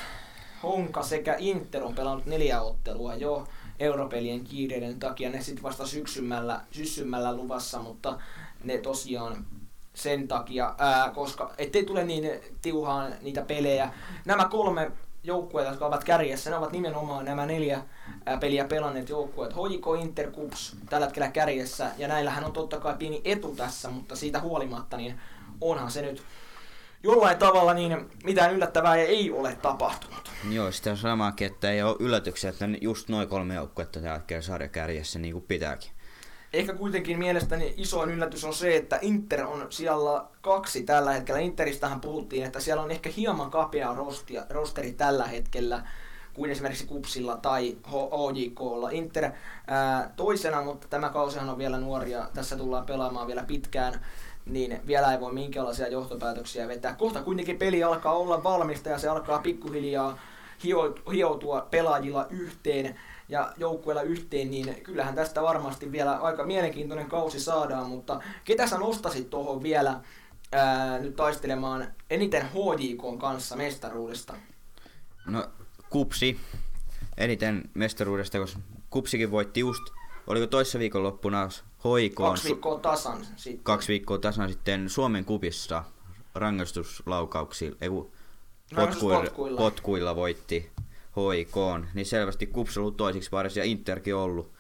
Honka sekä Inter on pelannut neljä ottelua jo europelien kiireiden takia. Ne sitten vasta syksymällä, syssymällä luvassa, mutta ne tosiaan sen takia, ää, koska ettei tule niin tiuhaan niitä pelejä. Nämä kolme joukkueita, jotka ovat kärjessä, ne ovat nimenomaan nämä neljä peliä pelanneet joukkueet. HJK Inter Kups tällä hetkellä kärjessä, ja näillähän on totta kai pieni etu tässä, mutta siitä huolimatta niin onhan se nyt jollain tavalla niin mitään yllättävää ei ole tapahtunut. Joo, sitä on samakin, että ei ole yllätyksiä, että just noin kolme joukkuetta tällä hetkellä sarjakärjessä niin kuin pitääkin. Ehkä kuitenkin mielestäni isoin yllätys on se, että Inter on siellä kaksi tällä hetkellä. Interistähän puhuttiin, että siellä on ehkä hieman kapea rostia, rosteri tällä hetkellä kuin esimerkiksi Kupsilla tai HJKlla. Inter ää, toisena, mutta tämä kausihan on vielä nuoria. Tässä tullaan pelaamaan vielä pitkään niin vielä ei voi minkäänlaisia johtopäätöksiä vetää. Kohta kuitenkin peli alkaa olla valmista ja se alkaa pikkuhiljaa hioutua pelaajilla yhteen ja joukkueella yhteen, niin kyllähän tästä varmasti vielä aika mielenkiintoinen kausi saadaan, mutta ketä sä nostasit tuohon vielä ää, nyt taistelemaan eniten HJK kanssa mestaruudesta? No kupsi eniten mestaruudesta, koska kupsikin voitti just, oliko toissa viikonloppuna hoikoon. Kaksi viikkoa tasan sitten. Kaksi viikkoa tasan sitten Suomen kupissa rangaistuslaukauksilla, ei potkuilla, potkuilla. voitti hoikoon, niin selvästi Kups ollut toisiksi paras ja Interkin ollut.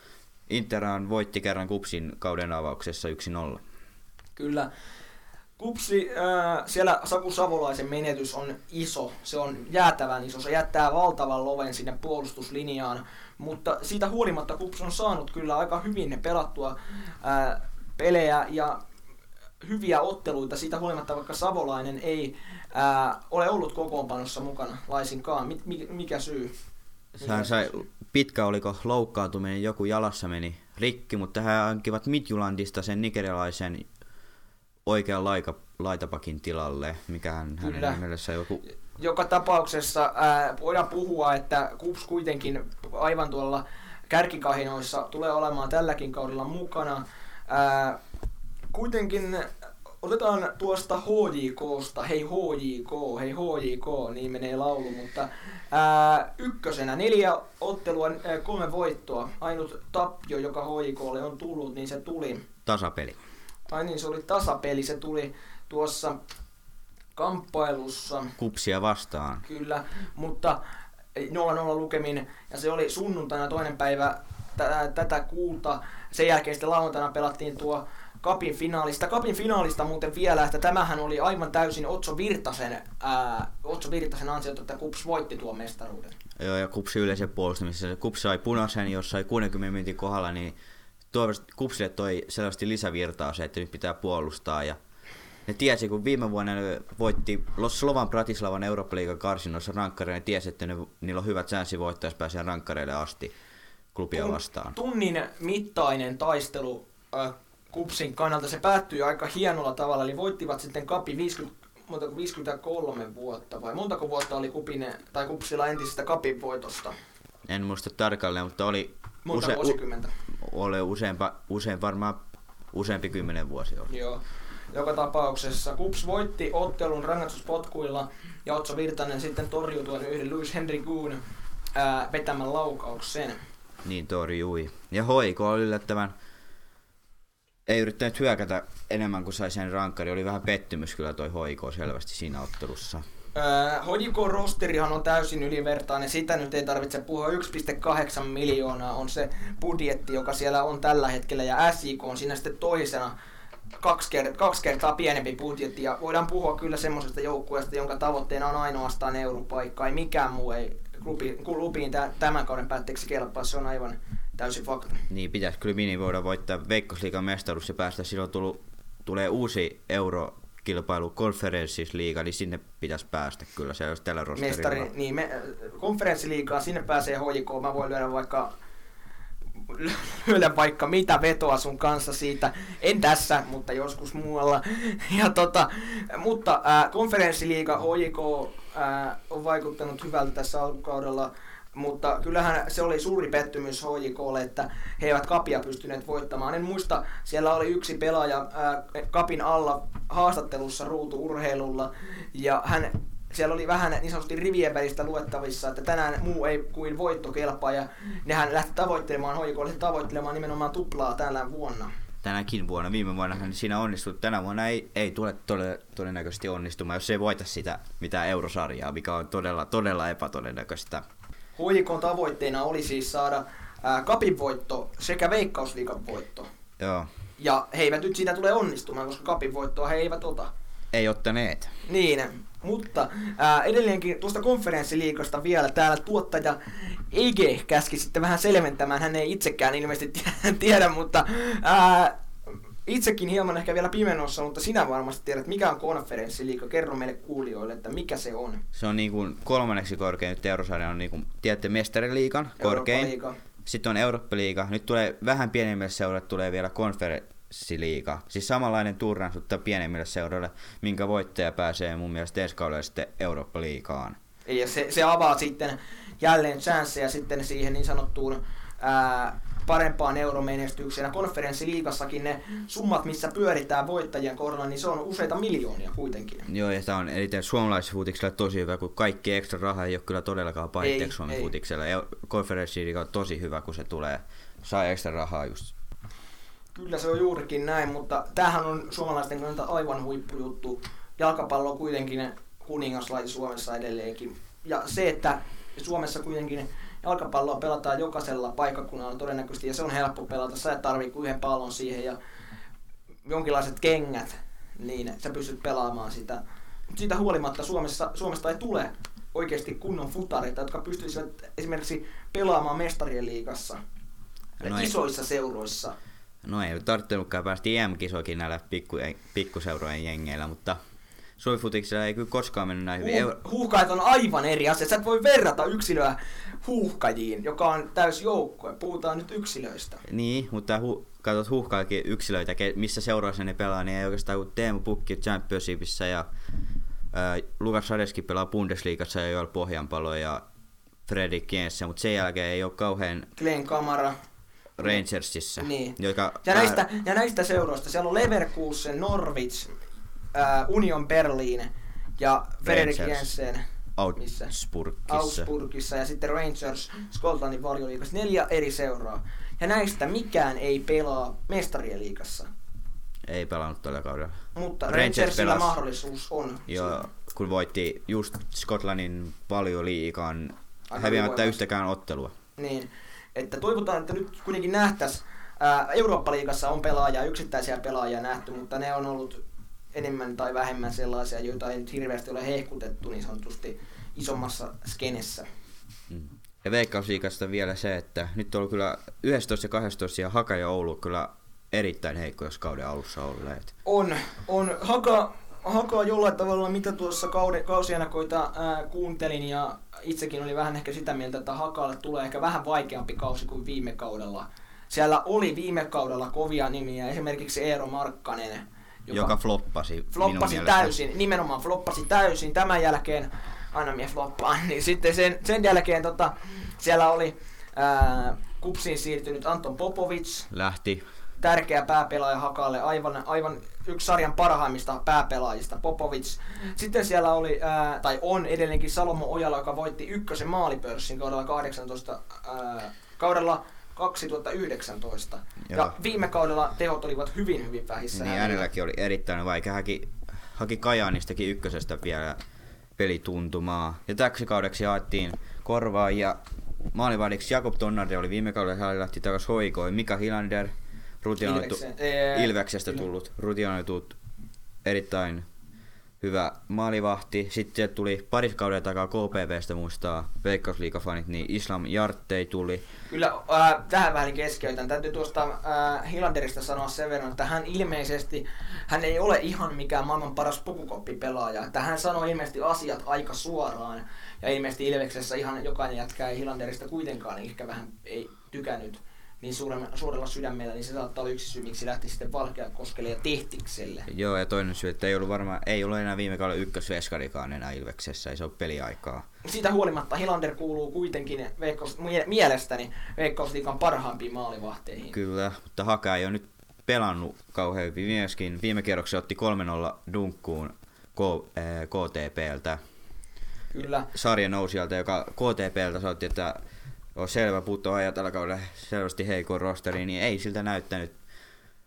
Interhan voitti kerran Kupsin kauden avauksessa 1-0. Kyllä. Kupsi, äh, siellä Saku Savolaisen menetys on iso, se on jäätävän iso, se jättää valtavan loven sinne puolustuslinjaan, mutta siitä huolimatta Kups on saanut kyllä aika hyvin pelattua äh, pelejä ja hyviä otteluita, siitä huolimatta vaikka Savolainen ei äh, ole ollut kokoonpanossa mukana laisinkaan. Mi- mikä syy? Hän sai, pitkä oliko loukkaantuminen, joku jalassa meni rikki, mutta hän hankivat Midjulandista sen nigerialaisen oikean laika, laitapakin tilalle, mikä hän hänen mielessä joku... Joka tapauksessa ää, voidaan puhua, että Kups kuitenkin aivan tuolla kärkikahinoissa tulee olemaan tälläkin kaudella mukana. Ää, kuitenkin otetaan tuosta HJKsta, hei HJK, hei HJK, niin menee laulu, mutta ää, ykkösenä neljä ottelua, ää, kolme voittoa. Ainut tappio, joka HJKlle on tullut, niin se tuli. Tasapeli. Ai niin, se oli tasapeli. Se tuli tuossa kamppailussa. Kupsia vastaan. Kyllä, mutta 0-0 lukemin. Ja se oli sunnuntaina toinen päivä tätä kuuta. Sen jälkeen sitten lauantaina pelattiin tuo Kapin finaalista. Kapin finaalista muuten vielä, että tämähän oli aivan täysin Otso Virtasen, ää, Otso Virtasen ansiota, että Kups voitti tuon mestaruuden. Joo, ja Kupsi yleisen puolustamisessa. Kups sai punaisen, jos sai 60 minuutin kohdalla, niin Kupsille toi selvästi lisävirtaa se, että nyt pitää puolustaa. Ja ne tiesi, kun viime vuonna ne voitti Slovan Bratislavan Eurooppa-liigan karsinnoissa rankkareille, ne tiesi, että ne, niillä on hyvät säänsi voittaa, jos pääsee rankkareille asti klubia vastaan. Tunnin mittainen taistelu äh, Kupsin kannalta. Se päättyi aika hienolla tavalla, eli voittivat sitten Kapi 50, montako, 53 vuotta, vai montako vuotta oli Kupin, tai Kupsilla entisestä Kapin voitosta? En muista tarkalleen, mutta oli... Monta use, vuosikymmentä? Oli useampa, usein varmaan useampi kymmenen vuosi oli. Joo. Joka tapauksessa Kups voitti ottelun rangaistuspotkuilla ja Otso Virtanen sitten torjui tuon yhden Louis Henry Goon ää, vetämän laukauksen. Niin torjui. Ja Hoiko oli yllättävän ei yrittänyt hyökätä enemmän kuin sai sen rankkari. Oli vähän pettymys kyllä toi Hoiko selvästi siinä ottelussa. Öö, Hodikon rosterihan on täysin ylivertainen, sitä nyt ei tarvitse puhua. 1,8 miljoonaa on se budjetti, joka siellä on tällä hetkellä, ja SIK on siinä sitten toisena kaksi, kert- kaksi kertaa pienempi budjetti, ja voidaan puhua kyllä semmoisesta joukkueesta, jonka tavoitteena on ainoastaan europaikka, ei mikään muu ei klubi, klubiin tämän kauden päätteeksi kelpaa, se on aivan täysin fakta. Niin, pitäisi kyllä Mini voida voittaa Veikkosliigan mestaruus ja päästä. Silloin tullut, tulee uusi euro kilpailu konferenssisliiga, niin sinne pitäisi päästä kyllä, se olisi tällä rosterilla. Mestari, niin, me, konferenssiliigaa, sinne pääsee HJK, mä voin lyödä vaikka lyödä vaikka mitä vetoa sun kanssa siitä. En tässä, mutta joskus muualla. Ja tota, mutta äh, konferenssiliiga HJK äh, on vaikuttanut hyvältä tässä alkukaudella mutta kyllähän se oli suuri pettymys HJKlle, että he eivät kapia pystyneet voittamaan. En muista, siellä oli yksi pelaaja ää, kapin alla haastattelussa ruutu-urheilulla, ja hän siellä oli vähän niin sanotusti rivien välistä luettavissa, että tänään muu ei kuin voitto kelpaa, ja nehän lähti tavoittelemaan, HJK tavoittelemaan nimenomaan tuplaa tällä vuonna tänäkin vuonna, viime vuonna niin siinä onnistui. Tänä vuonna ei, ei tule todennäköisesti onnistumaan, jos ei voita sitä mitään eurosarjaa, mikä on todella, todella epätodennäköistä. Huikon tavoitteena oli siis saada ää, kapin voitto sekä veikkausliikan voitto. Joo. Ja he eivät nyt siitä tule onnistumaan, koska kapin voittoa he eivät ota. Ei ottaneet. Niin, mutta ää, edelleenkin tuosta konferenssiliikasta vielä täällä tuottaja Ege käski sitten vähän selventämään, hän ei itsekään ilmeisesti tiedä, mutta ää, itsekin hieman ehkä vielä pimenossa, mutta sinä varmasti tiedät, mikä on konferenssiliiga. Kerro meille kuulijoille, että mikä se on. Se on niin kuin kolmanneksi korkein nyt eurosarja on niin kuin, tiedätte, mestariliigan korkein. Sitten on Eurooppa-liiga. Nyt tulee vähän pienemmille seurat tulee vielä konferenssiliiga. Siis samanlainen turnaus, mutta pienemmille seuroille, minkä voittaja pääsee mun mielestä ensi kaudella sitten Eurooppa-liigaan. Ja se, se avaa sitten jälleen chanceja sitten siihen niin sanottuun ää, parempaan euromenestykseen. Konferenssiliigassakin ne summat, missä pyöritään voittajien kohdalla, niin se on useita miljoonia kuitenkin. Joo, ja tämä on eniten suomalaisfutiksella tosi hyvä, kun kaikki ekstra raha ei ole kyllä todellakaan pahitteeksi Suomen futiksella. Konferenssiliiga on tosi hyvä, kun se tulee, saa ekstra rahaa just. Kyllä se on juurikin näin, mutta tämähän on suomalaisten kannalta aivan huippujuttu. Jalkapallo on kuitenkin kuningaslaji Suomessa edelleenkin. Ja se, että Suomessa kuitenkin jalkapalloa pelataan jokaisella paikkakunnalla todennäköisesti ja se on helppo pelata. Sä et tarvii kuin yhden pallon siihen ja jonkinlaiset kengät, niin sä pystyt pelaamaan sitä. Mutta siitä huolimatta Suomessa, Suomesta ei tule oikeasti kunnon futareita, jotka pystyisivät esimerkiksi pelaamaan mestarien liigassa no isoissa seuroissa. No ei tarvitsenutkaan päästä EM-kisoikin näillä pikku, pikkuseurojen jengeillä, mutta Suomifutiksella ei kyllä koskaan mennyt näin hyvin. Huuh- huuhkajat on aivan eri asia. Sä et voi verrata yksilöä huuhkajiin, joka on täys joukkue. Puhutaan nyt yksilöistä. Niin, mutta hu- katsot huuhkaakin yksilöitä, missä seuraavassa ne pelaa, niin ei oikeastaan kuin Teemu Pukki Championshipissa ja äh, Lukas Sadeski pelaa Bundesliigassa ja Joel Pohjanpalo ja Fredrik Jensen, mutta sen jälkeen ei ole kauhean... Glenn Kamara. Rangersissa. Niin. Joka, ja, näistä, ja näistä seuroista, siellä on Leverkusen, Norwich, äh, Union Berlin ja Frederik Jensen. Augsburgissa. Augsburgissa ja sitten Rangers Skotlannin valioliikassa. Neljä eri seuraa. Ja näistä mikään ei pelaa mestarien liikassa. Ei pelannut tällä kaudella. Mutta Rangers Rangersilla pelas, mahdollisuus on. Joo, kun voitti just Skotlannin valioliikan häviämättä yhtäkään ottelua. Niin, että toivotaan, että nyt kuitenkin nähtäisiin Eurooppa-liigassa on pelaajia, yksittäisiä pelaajia nähty, mutta ne on ollut enemmän tai vähemmän sellaisia, joita ei nyt hirveästi ole hehkutettu niin sanotusti isommassa skenessä. Mm. Ja Veikkausliikasta vielä se, että nyt on kyllä 11 ja 12 ja Haka ja Oulu kyllä erittäin heikko, jos kauden alussa olleet. On, on. Haka, Haka jollain tavalla, mitä tuossa kauden, kausianakoita ää, kuuntelin ja itsekin oli vähän ehkä sitä mieltä, että Hakalle tulee ehkä vähän vaikeampi kausi kuin viime kaudella. Siellä oli viime kaudella kovia nimiä, esimerkiksi Eero Markkanen, joka, joka floppasi. Floppasi täysin, nimenomaan floppasi täysin. Tämän jälkeen, aina mie floppaan, niin sitten sen, sen jälkeen tota, siellä oli ää, kupsiin siirtynyt Anton Popovic. Lähti. Tärkeä pääpelaaja Hakalle, aivan, aivan yksi sarjan parhaimmista pääpelaajista, Popovic. Sitten siellä oli, ää, tai on edelleenkin Salomo Ojala, joka voitti ykkösen maalipörssin kaudella 18, ää, kaudella 2019. Joo. Ja viime kaudella tehot olivat hyvin, hyvin vähissä. Niin, hänelläkin oli erittäin vaikea. Haki, haki Kajaanistakin ykkösestä vielä pelituntumaa. Ja täksi kaudeksi jaettiin korvaa ja maalivahdiksi Jakob Tonnarde oli viime kaudella, hän lähti takaisin hoikoin. Mika Hilander, rutinoitu, Ilveksestä tullut, rutinoitu erittäin hyvä maalivahti. Sitten tuli pari kauden takaa KPVstä muistaa Veikkausliigafanit, niin Islam Jarttei tuli. Kyllä, äh, tähän vähän keskeytän. Täytyy tuosta äh, Hilanderista sanoa sen verran, että hän ilmeisesti, hän ei ole ihan mikään maailman paras pukukoppipelaaja. Että hän sanoi ilmeisesti asiat aika suoraan. Ja ilmeisesti Ilveksessä ihan jokainen jätkä ei Hilanderista kuitenkaan ehkä vähän ei tykännyt niin suurella, suurella sydämellä, niin se saattaa olla yksi syy, miksi lähti sitten Valkeakoskelle ja Tehtikselle. Joo, ja toinen syy, että ei ollut varmaan, ei ollut enää viime kaudella ykkösveskarikaan enää Ilveksessä, ei se ole peliaikaa. Siitä huolimatta Hilander kuuluu kuitenkin veikkaus, mielestäni Veikkausliikan parhaimpiin maalivahteihin. Kyllä, mutta Haka ei ole nyt pelannut kauhean hyvin. Myöskin viime kierroksessa otti 3-0 dunkkuun KTPltä. Eh, Kyllä. Sarjan nousijalta, joka KTPltä soitti, että on selvä putoaja tällä kaudella selvästi heikon rosteri, niin ei siltä näyttänyt.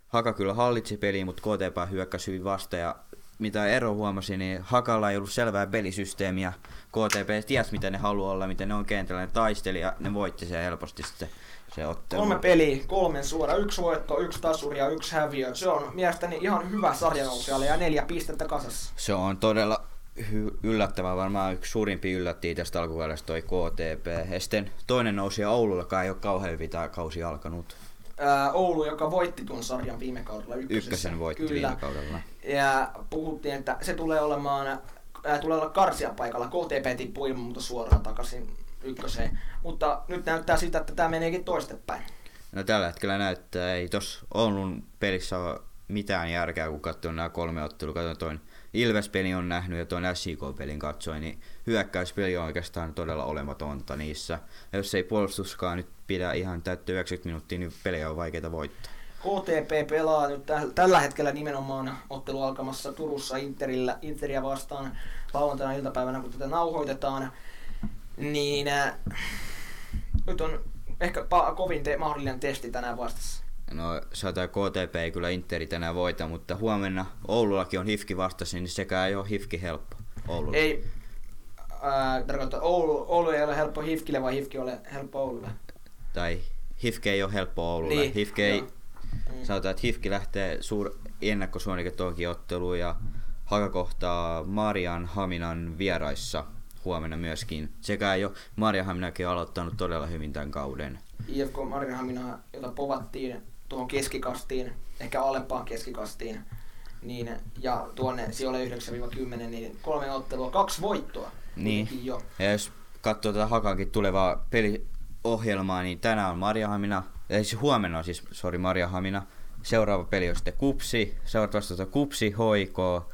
Haka kyllä hallitsi peliä, mutta KTP hyökkäsi hyvin vasta ja mitä ero huomasi, niin Hakalla ei ollut selvää pelisysteemiä. KTP ties mitä ne haluaa olla, miten ne on kentällä, ne taisteli ja ne voitti sen helposti sitten se ottelu. Kolme peliä, kolmen suora, yksi voitto, yksi tasuri ja yksi häviö. Se on mielestäni ihan hyvä sarjanousijalle ja neljä pistettä kasassa. Se on todella hy- yllättävää, varmaan yksi suurimpi yllätti tästä alkukaudesta toi KTP. Ja sitten toinen nousi ja Oulullakaan ei ole kauhean hyvin tämä kausi alkanut. Ää, Oulu, joka voitti tuon sarjan viime kaudella ykkösessä. Ykkösen voitti Kyllä. viime kaudella. Ja puhuttiin, että se tulee olemaan, ää, tulee olla karsia paikalla. KTP tippuu ilman muuta suoraan takaisin ykköseen. Mutta nyt näyttää sitä, että tämä meneekin toistepäin. No tällä hetkellä näyttää, ei tos Oulun pelissä ole mitään järkeä, kun katsoo nämä kolme ottelua. Katsoin toinen Ilves-peli on nähnyt ja tuon SJK-pelin katsoin, niin hyökkäyspeli on oikeastaan todella olematonta niissä. Ja jos ei puolustuskaan nyt pidä ihan täyttä 90 minuuttia, niin pelejä on vaikeita voittaa. KTP pelaa nyt tällä hetkellä nimenomaan ottelu alkamassa Turussa Interillä, Interia vastaan lauantaina iltapäivänä, kun tätä nauhoitetaan. Niin äh, nyt on ehkä pa- kovin te- mahdollinen testi tänään vastassa. No sanotaan KTP ei kyllä Interi tänään voita, mutta huomenna Oulullakin on Hifki vastassa, niin sekä ei ole Hifki helppo Oululla. Ei, äh, tarkoittaa Oulu, Oulu ei ole helppo Hifkille, vai Hifki ole helppo Oululle? Tai Hifki ei ole helppo Oululle. Niin, Hifki ei, mm. sanotaan, että Hifki lähtee suur ennakkosuonike otteluun ja Haka kohtaa Marian Haminan vieraissa huomenna myöskin. Sekä jo Marian Haminakin on aloittanut todella hyvin tämän kauden. IFK Marian Hamina, jota povattiin tuohon keskikastiin, ehkä alempaan keskikastiin, niin, ja tuonne sijoille 9-10, niin kolme ottelua, kaksi voittoa. Niin, jo. ja jos katsoo tätä Hakankin tulevaa peliohjelmaa, niin tänään on Maria Hamina, ei siis huomenna on siis, sori Maria Hamina, seuraava peli on sitten Kupsi, seuraavaksi tuota Kupsi, Hoiko,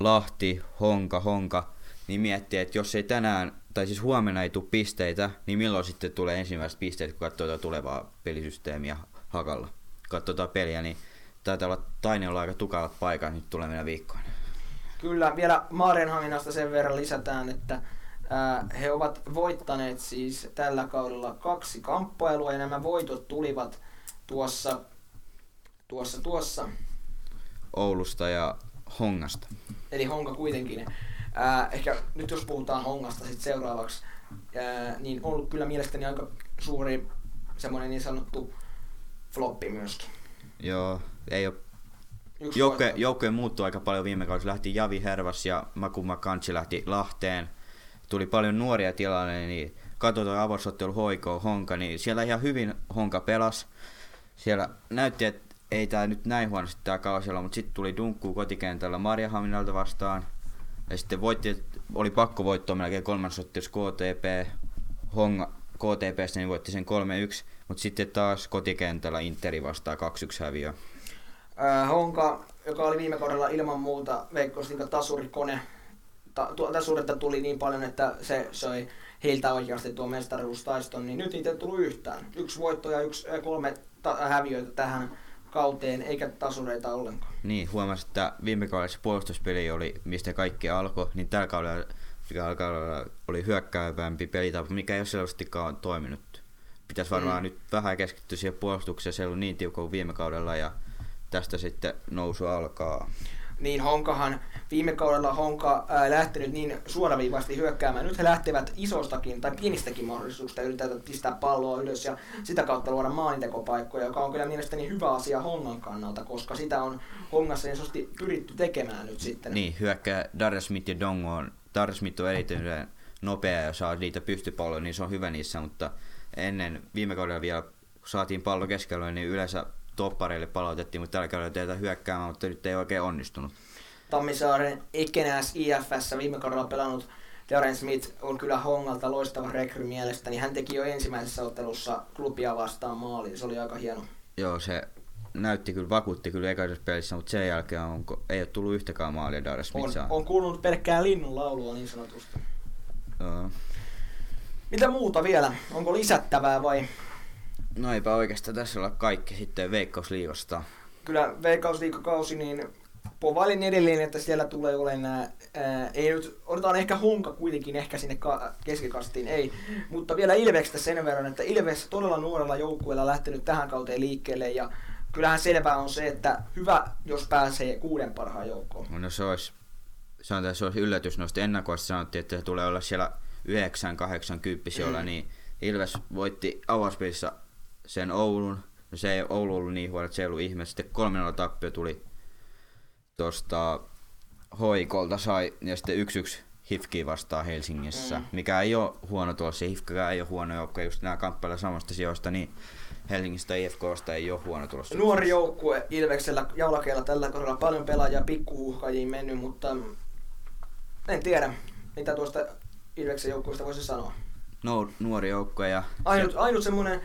Lahti, Honka, Honka, niin miettii, että jos ei tänään, tai siis huomenna ei tule pisteitä, niin milloin sitten tulee ensimmäiset pisteet, kun katsoo tulevaa pelisysteemiä hakalla. Katsotaan peliä, niin taitaa olla Taine olla aika tukalat paikat nyt tulevina viikkoina. Kyllä, vielä Maarienhaminasta sen verran lisätään, että ää, he ovat voittaneet siis tällä kaudella kaksi kamppailua ja nämä voitot tulivat tuossa, tuossa, tuossa. Oulusta ja Hongasta. Eli Honka kuitenkin. Ää, ehkä nyt jos puhutaan Hongasta sit seuraavaksi, ää, niin on ollut kyllä mielestäni aika suuri semmoinen niin sanottu floppi myöskin. Joo, ei ole Joukkojen, joukkojen muuttui aika paljon viime kaudella. Lähti Javi Hervas ja Makuma Kantsi lähti Lahteen. Tuli paljon nuoria tilalle, niin katsotaan avosottelu hoiko Honka, niin siellä ihan hyvin Honka pelas. Siellä näytti, että ei tämä nyt näin huonosti tämä kausi mutta sitten tuli dunkku kotikentällä Marjahaminalta vastaan. Ja sitten voitti, oli pakko voittaa melkein kolmas KTP, Honga, KTPstä niin voitti sen 3-1, mutta sitten taas kotikentällä Interi vastaa 2-1 häviö. Äh, Honka, joka oli viime kaudella ilman muuta Veikkausliikan tasurikone, ta, tasuretta tuli niin paljon, että se söi heiltä oikeasti tuo mestaruustaiston, niin nyt niitä ei tullut yhtään. Yksi voitto ja yksi, kolme ta- häviöitä tähän kauteen, eikä tasureita ollenkaan. Niin, huomasin, että viime kaudella puolustuspeli oli, mistä kaikki alkoi, niin tällä kaudella, kaudella oli hyökkäävämpi pelitapa, mikä ei ole selvästikään toiminut. Pitäisi varmaan mm. nyt vähän keskittyä siihen puolustukseen, se ei ollut niin tiukka kuin viime kaudella ja tästä sitten nousu alkaa. Niin Honkahan, viime kaudella Honka ää, lähtenyt niin suoraviivaisesti hyökkäämään. Nyt he lähtevät isostakin tai pienistäkin mahdollisuuksista yritetään pistää palloa ylös ja sitä kautta luoda maanintekopaikkoja, joka on kyllä mielestäni hyvä asia Hongan kannalta, koska sitä on Hongassa niin pyritty tekemään nyt sitten. Niin, hyökkää Darius Smith ja Dongo on, Smith on erityisen nopea ja saa niitä pystypalloja, niin se on hyvä niissä, mutta ennen viime kaudella vielä kun saatiin pallo keskellä, niin yleensä toppareille palautettiin, mutta tällä kerralla teitä hyökkäämään, mutta nyt ei oikein onnistunut. Tammisaaren Ekenäs IFS viime kaudella pelannut Darren Smith on kyllä Hongalta loistava rekry mielestäni. Hän teki jo ensimmäisessä ottelussa klubia vastaan maalin, se oli aika hieno. Joo, se näytti kyllä, vakuutti kyllä ekaisessa pelissä, mutta sen jälkeen on, ei ole tullut yhtäkään maalia Darren Smith on, on kuulunut pelkkää linnun laulua niin sanotusti. Joo. Mitä muuta vielä? Onko lisättävää vai No eipä oikeastaan tässä olla kaikki sitten Veikkausliigasta. Kyllä Veikkausliikakausi, niin povailin edelleen, että siellä tulee olemaan nämä, ää, ei nyt, odotetaan ehkä hunka kuitenkin ehkä sinne ka- keskikastiin, ei. Mutta vielä Ilveksestä sen verran, että Ilves todella nuorella joukkueella lähtenyt tähän kauteen liikkeelle ja kyllähän selvää on se, että hyvä, jos pääsee kuuden parhaan joukkoon. No se olisi, sanotaan, se olisi yllätys noista ennakoista sanottiin, että se tulee olla siellä 9-8 mm. niin Ilves voitti avauspelissä sen Oulun. No se ei Oulu ollut niin huono, että se ei ollut ihme. Sitten 3 tappio tuli tuosta Hoikolta sai, ja sitten 1-1 Hifki vastaa Helsingissä, mm. mikä ei ole huono tuossa. Hifkikään ei ole huono joukko, just nämä kamppailee samasta sijoista, niin Helsingistä IFKsta ei ole huono tulossa. Nuori joukkue Ilveksellä jalkeella tällä kaudella paljon pelaajia pikkuhuhkajiin mennyt, mutta en tiedä, mitä tuosta Ilveksen joukkueesta voisi sanoa no, nuori joukko. Ja ainut, ainut semmoinen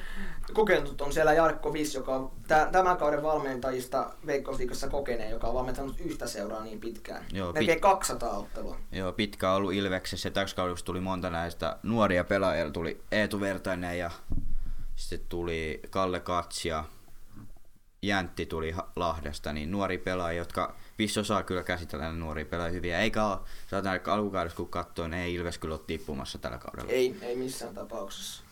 kokenut on siellä Jarkko Viss, joka on tämän kauden valmentajista Veikkausliikassa kokeneen, joka on valmentanut yhtä seuraa niin pitkään. Joo, Melkein pit- 200 ottelua. Joo, pitkä ollut Ilveksessä. Täksi kaudessa tuli monta näistä nuoria pelaajia. Tuli Eetu Vertainen ja sitten tuli Kalle Katsia. Jäntti tuli Lahdesta, niin nuori pelaaja, jotka Vissi osaa kyllä käsitellä nuoria pelaajia hyviä. Eikä ole, sanotaan, alkukaudessa kun katsoo, niin ei Ilves kyllä ole tippumassa tällä kaudella. Ei, ei missään tapauksessa.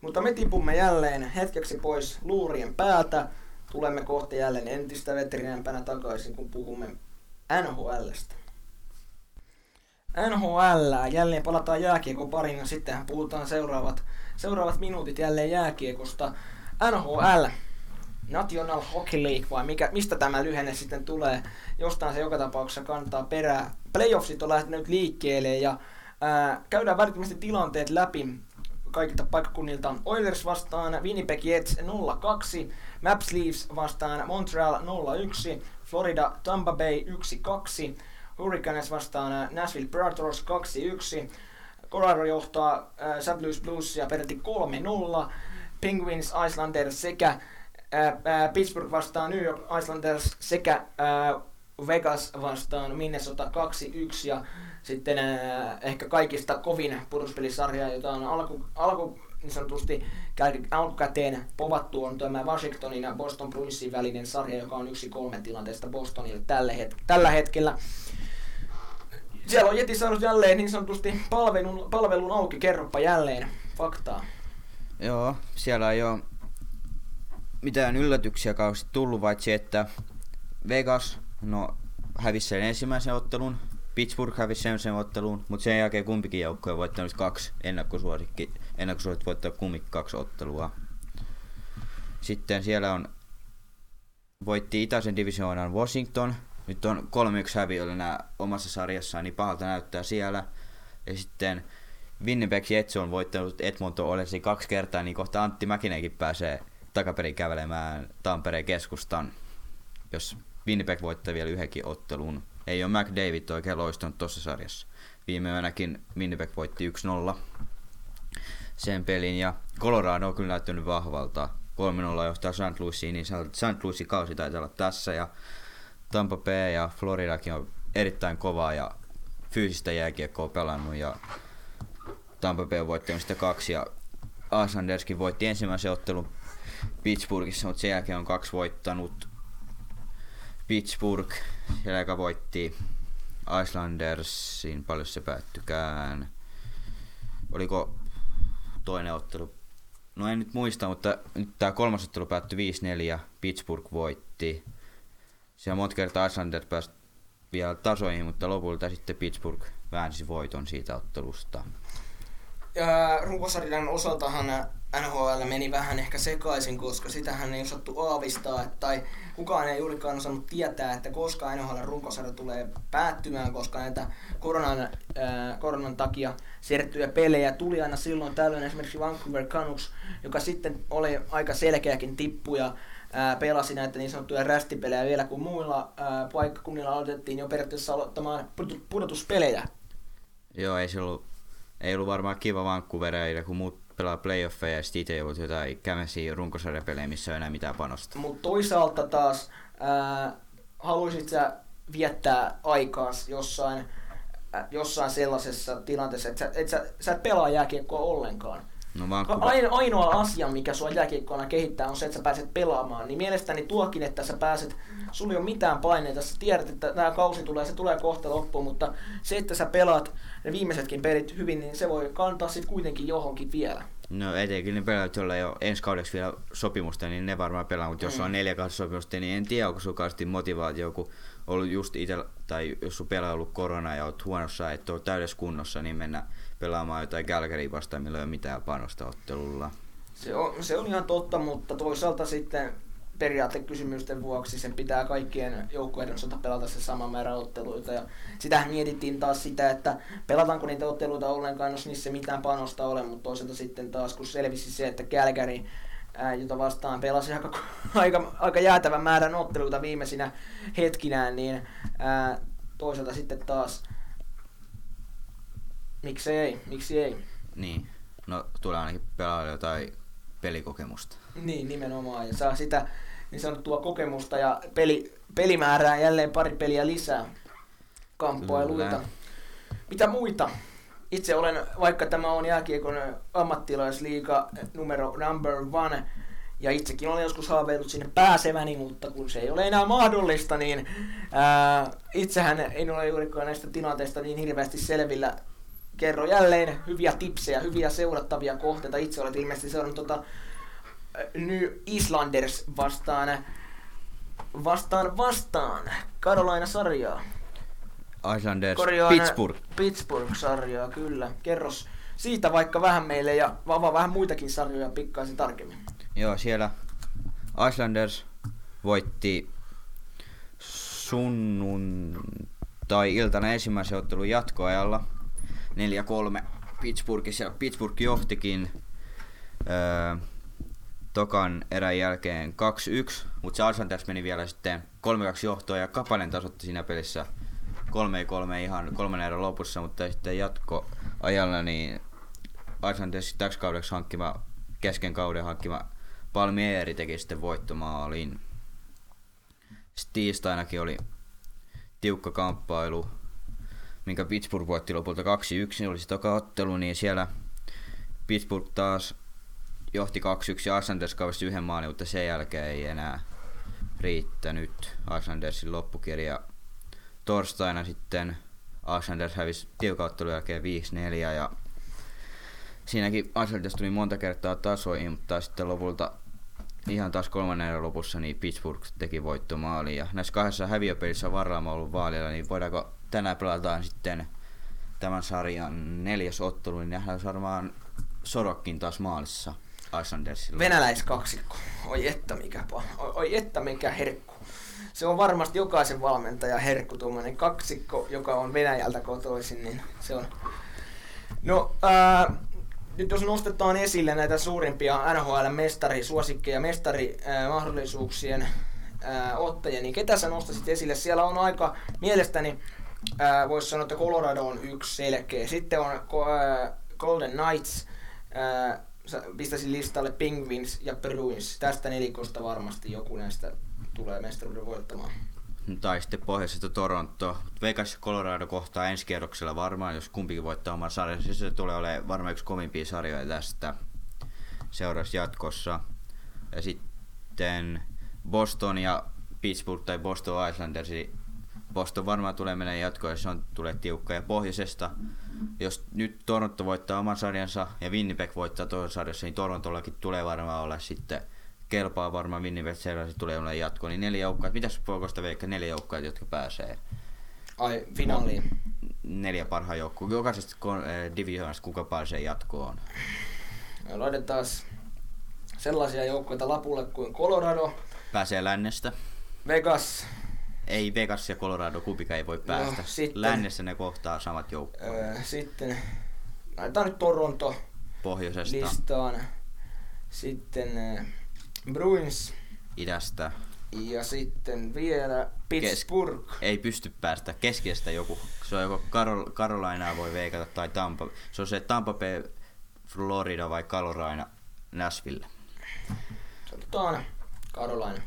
Mutta me tipumme jälleen hetkeksi pois luurien päältä. Tulemme kohta jälleen entistä veterinäämpänä takaisin, kun puhumme NHLstä. NHL, jälleen palataan jääkiekon parin ja sittenhän puhutaan seuraavat, seuraavat minuutit jälleen jääkiekosta. NHL, National Hockey League vai mikä, mistä tämä lyhenne sitten tulee. Jostain se joka tapauksessa kantaa perää. Playoffsit on lähtenyt liikkeelle ja ää, käydään välittömästi tilanteet läpi kaikilta paikkakunnilta. Oilers vastaan Winnipeg Jets 0-2, Maps Leafs vastaan Montreal 0-1, Florida Tampa Bay 1-2, Hurricanes vastaan Nashville Predators 2-1, Colorado johtaa äh, St. Louis Bluesia peräti 3-0, Penguins Islanders sekä Pittsburgh vastaan New York Islanders sekä Vegas vastaan Minnesota 2-1 ja sitten ehkä kaikista kovin pudotuspelisarja, jota on alku, alku niin sanotusti alkukäteen povattu on tämä Washingtonin ja Boston Bruinsin välinen sarja, joka on yksi kolme tilanteesta Bostonille tällä, het- tällä hetkellä. Siellä on Jeti saanut jälleen niin sanotusti palvelun, palvelun auki, kerropa jälleen faktaa. Joo, siellä ei ole mitään yllätyksiä kauheasti tullut, paitsi että Vegas no, hävisi sen ensimmäisen ottelun, Pittsburgh hävisi sen, sen ottelun, mutta sen jälkeen kumpikin joukko on voittanut kaksi ennakkosuosikki, ennakkosuosikki voittaa kumpikin kaksi ottelua. Sitten siellä on voitti itäisen divisioonan Washington. Nyt on 3-1 häviöllä nämä omassa sarjassaan, niin pahalta näyttää siellä. Ja sitten Winnipeg Jets on voittanut Edmonton Oilers kaksi kertaa, niin kohta Antti Mäkinenkin pääsee takaperin kävelemään Tampereen keskustan, jos Winnipeg voittaa vielä yhdenkin ottelun. Ei ole McDavid oikein loistanut tuossa sarjassa. Viime yönäkin Winnipeg voitti 1-0 sen pelin ja Colorado on kyllä näyttänyt vahvalta. 3-0 johtaa St. Louisiin, niin St. Louisin kausi taitaa olla tässä ja Tampa Bay ja Floridakin on erittäin kovaa ja fyysistä jääkiekkoa pelannut ja Tampa Bay on voittanut sitä kaksi ja Islanderskin voitti ensimmäisen ottelun Pittsburghissa, mutta sen jälkeen on kaksi voittanut Pittsburgh, joka voitti Islandersin, paljon se päättykään. Oliko toinen ottelu? No en nyt muista, mutta nyt tämä kolmas ottelu päättyi 5-4, Pittsburgh voitti. Siellä monta kertaa Islanders pääsi vielä tasoihin, mutta lopulta sitten Pittsburgh väänsi voiton siitä ottelusta. Ja runkosarjan osaltahan NHL meni vähän ehkä sekaisin, koska sitähän ei osattu aavistaa, tai kukaan ei juurikaan osannut tietää, että koska NHL runkosarja tulee päättymään, koska näitä koronan, äh, koronan takia siirrettyjä pelejä tuli aina silloin tällöin esimerkiksi Vancouver Canucks, joka sitten oli aika selkeäkin tippuja, ää, pelasi näitä niin sanottuja rästipelejä vielä, kun muilla ää, paikkakunnilla aloitettiin jo periaatteessa aloittamaan pudotuspelejä. Joo, ei se ollut, ei ollut varmaan kiva Vancouverille, kun muut pelaa playoffeja ja sitten itse joudut jotain kämesiä runkosarjapelejä, missä ei enää mitään panosta. Mutta toisaalta taas ää, haluaisit sä viettää aikaa jossain, ää, jossain sellaisessa tilanteessa, että sä, et sä, sä et pelaa jääkiekkoa ollenkaan. No Vancouver... Aino, ainoa asia, mikä sua jääkiekkoina kehittää, on se, että sä pääset pelaamaan. Niin mielestäni tuokin, että sä pääset, sulla ei ole mitään paineita, sä tiedät, että tämä kausi tulee, se tulee kohta loppuun, mutta se, että sä pelaat ne viimeisetkin pelit hyvin, niin se voi kantaa sitten kuitenkin johonkin vielä. No etenkin ne pelaajat, joilla ei ole ensi kaudeksi vielä sopimusta, niin ne varmaan pelaa, mutta jos mm. on neljä kautta sopimusta, niin en tiedä, onko sulla motivaatio, kun ollut just itse, tai jos sun pelaa ollut korona ja oot huonossa, että oot täydessä kunnossa, niin mennä pelaamaan jotain Calgary vastaan, millä ei ole mitään panosta ottelulla. Se on, se on ihan totta, mutta toisaalta sitten periaatekysymysten vuoksi sen pitää kaikkien joukkueiden osalta pelata se sama määrä otteluita. Ja sitähän mietittiin taas sitä, että pelataanko niitä otteluita ollenkaan, jos niissä mitään panosta ole, mutta toisaalta sitten taas kun selvisi se, että ää, jota vastaan pelasi aika, aika, aika jäätävän määrän otteluita viimeisinä hetkinään, niin ää, toisaalta sitten taas Miksi ei? Miksi ei? Niin. No tulee ainakin pelaa jotain pelikokemusta. Niin, nimenomaan. Ja saa sitä niin sanottua kokemusta ja peli, pelimäärää jälleen pari peliä lisää kamppailuita. Mitä muita? Itse olen, vaikka tämä on jääkiekon ammattilaisliiga numero number one, ja itsekin olen joskus haaveillut sinne pääseväni, mutta kun se ei ole enää mahdollista, niin ää, itsehän en ole juurikaan näistä tilanteista niin hirveästi selvillä kerro jälleen hyviä tipsejä, hyviä seurattavia kohteita. Itse olet ilmeisesti seurannut tota New Islanders vastaan vastaan vastaan Carolina-sarjaa. Islanders Korjaan Pittsburgh. Pittsburgh-sarjaa, kyllä. Kerros siitä vaikka vähän meille ja avaa vähän muitakin sarjoja pikkaisen tarkemmin. Joo, siellä Islanders voitti sunnuntai-iltana ensimmäisen ottelun jatkoajalla 4-3 Pittsburghissa. Pittsburgh johtikin öö, tokan erän jälkeen 2-1, mutta se Islanders meni vielä sitten 3-2 johtoon ja Kapanen tasotti siinä pelissä 3-3 ihan kolmannen erän lopussa, mutta sitten jatkoajalla niin Islanders täksi kaudeksi hankkima, kesken kauden hankkima Palmieri teki sitten voittomaalin. Sitten tiistainakin oli tiukka kamppailu minkä Pittsburgh voitti lopulta 2-1, niin oli se toka ottelu, niin siellä Pittsburgh taas johti 2-1 ja Islanders kavasti yhden maalin, mutta sen jälkeen ei enää riittänyt Islandersin loppukirja. Torstaina sitten Islanders hävisi tiukauttelun jälkeen 5-4 ja siinäkin Islanders tuli monta kertaa tasoihin, mutta sitten lopulta ihan taas kolmannen lopussa niin Pittsburgh teki voittomaali ja näissä kahdessa häviöpelissä Varraama ollut vaalilla, niin voidaanko tänään pelataan sitten tämän sarjan neljäs ottelu, niin nähdään varmaan Sorokkin taas maalissa Islandersilla. Venäläiskaksikko. Oi että mikä. Oi, oi että mikä herkku. se on varmasti jokaisen valmentajan herkku, tuommoinen kaksikko, joka on Venäjältä kotoisin, niin se on... No, ää, nyt jos nostetaan esille näitä suurimpia NHL-mestari, suosikkeja, mestarimahdollisuuksien ottajia, niin ketä sä nostasit esille? Siellä on aika, mielestäni voisi sanoa, että Colorado on yksi selkeä. Sitten on ää, Golden Knights, ää, pistäisin listalle Penguins ja Bruins. Tästä nelikosta varmasti joku näistä tulee mestaruuden voittamaan. Tai sitten pohjoisesta Toronto. Vegas ja Colorado kohtaa ensi kierroksella varmaan, jos kumpikin voittaa oman sarjansa. Se tulee olemaan varmaan yksi kovimpia sarjoja tästä seuraavassa jatkossa. Ja sitten Boston ja Pittsburgh tai Boston Islanders. Boston varmaan tulee mennä jatkoon ja se on, tulee tiukka. Ja pohjoisesta, jos nyt Toronto voittaa oman sarjansa ja Winnipeg voittaa toisen sarjassa, niin Torontollakin tulee varmaan olla sitten kelpaa varmaan Winnipeg seuraavaksi tulee olemaan jatkoon, niin neljä joukkoa. Mitäs Poikosta veikka neljä joukkoa, jotka pääsee? Ai, finaaliin. Neljä parhaa joukkoa. Jokaisesta äh, divisioonasta kuka pääsee jatkoon? Me laitetaan sellaisia joukkoja lapulle kuin Colorado. Pääsee lännestä. Vegas. Ei Vegas ja Colorado, kumpikaan ei voi no, päästä. No, sitten, Lännessä ne kohtaa samat joukkueet. Öö, sitten laitetaan nyt Toronto Pohjoisesta. listaan. Sitten Bruins. Idästä. Ja sitten vielä Pittsburgh. Kes- ei pysty päästä keskestä joku. Se on joko Karol- Carolinaa voi veikata tai Tampa. Se on se Tampa Bay, Florida vai Carolina, Nashville. Sanotaan Carolina.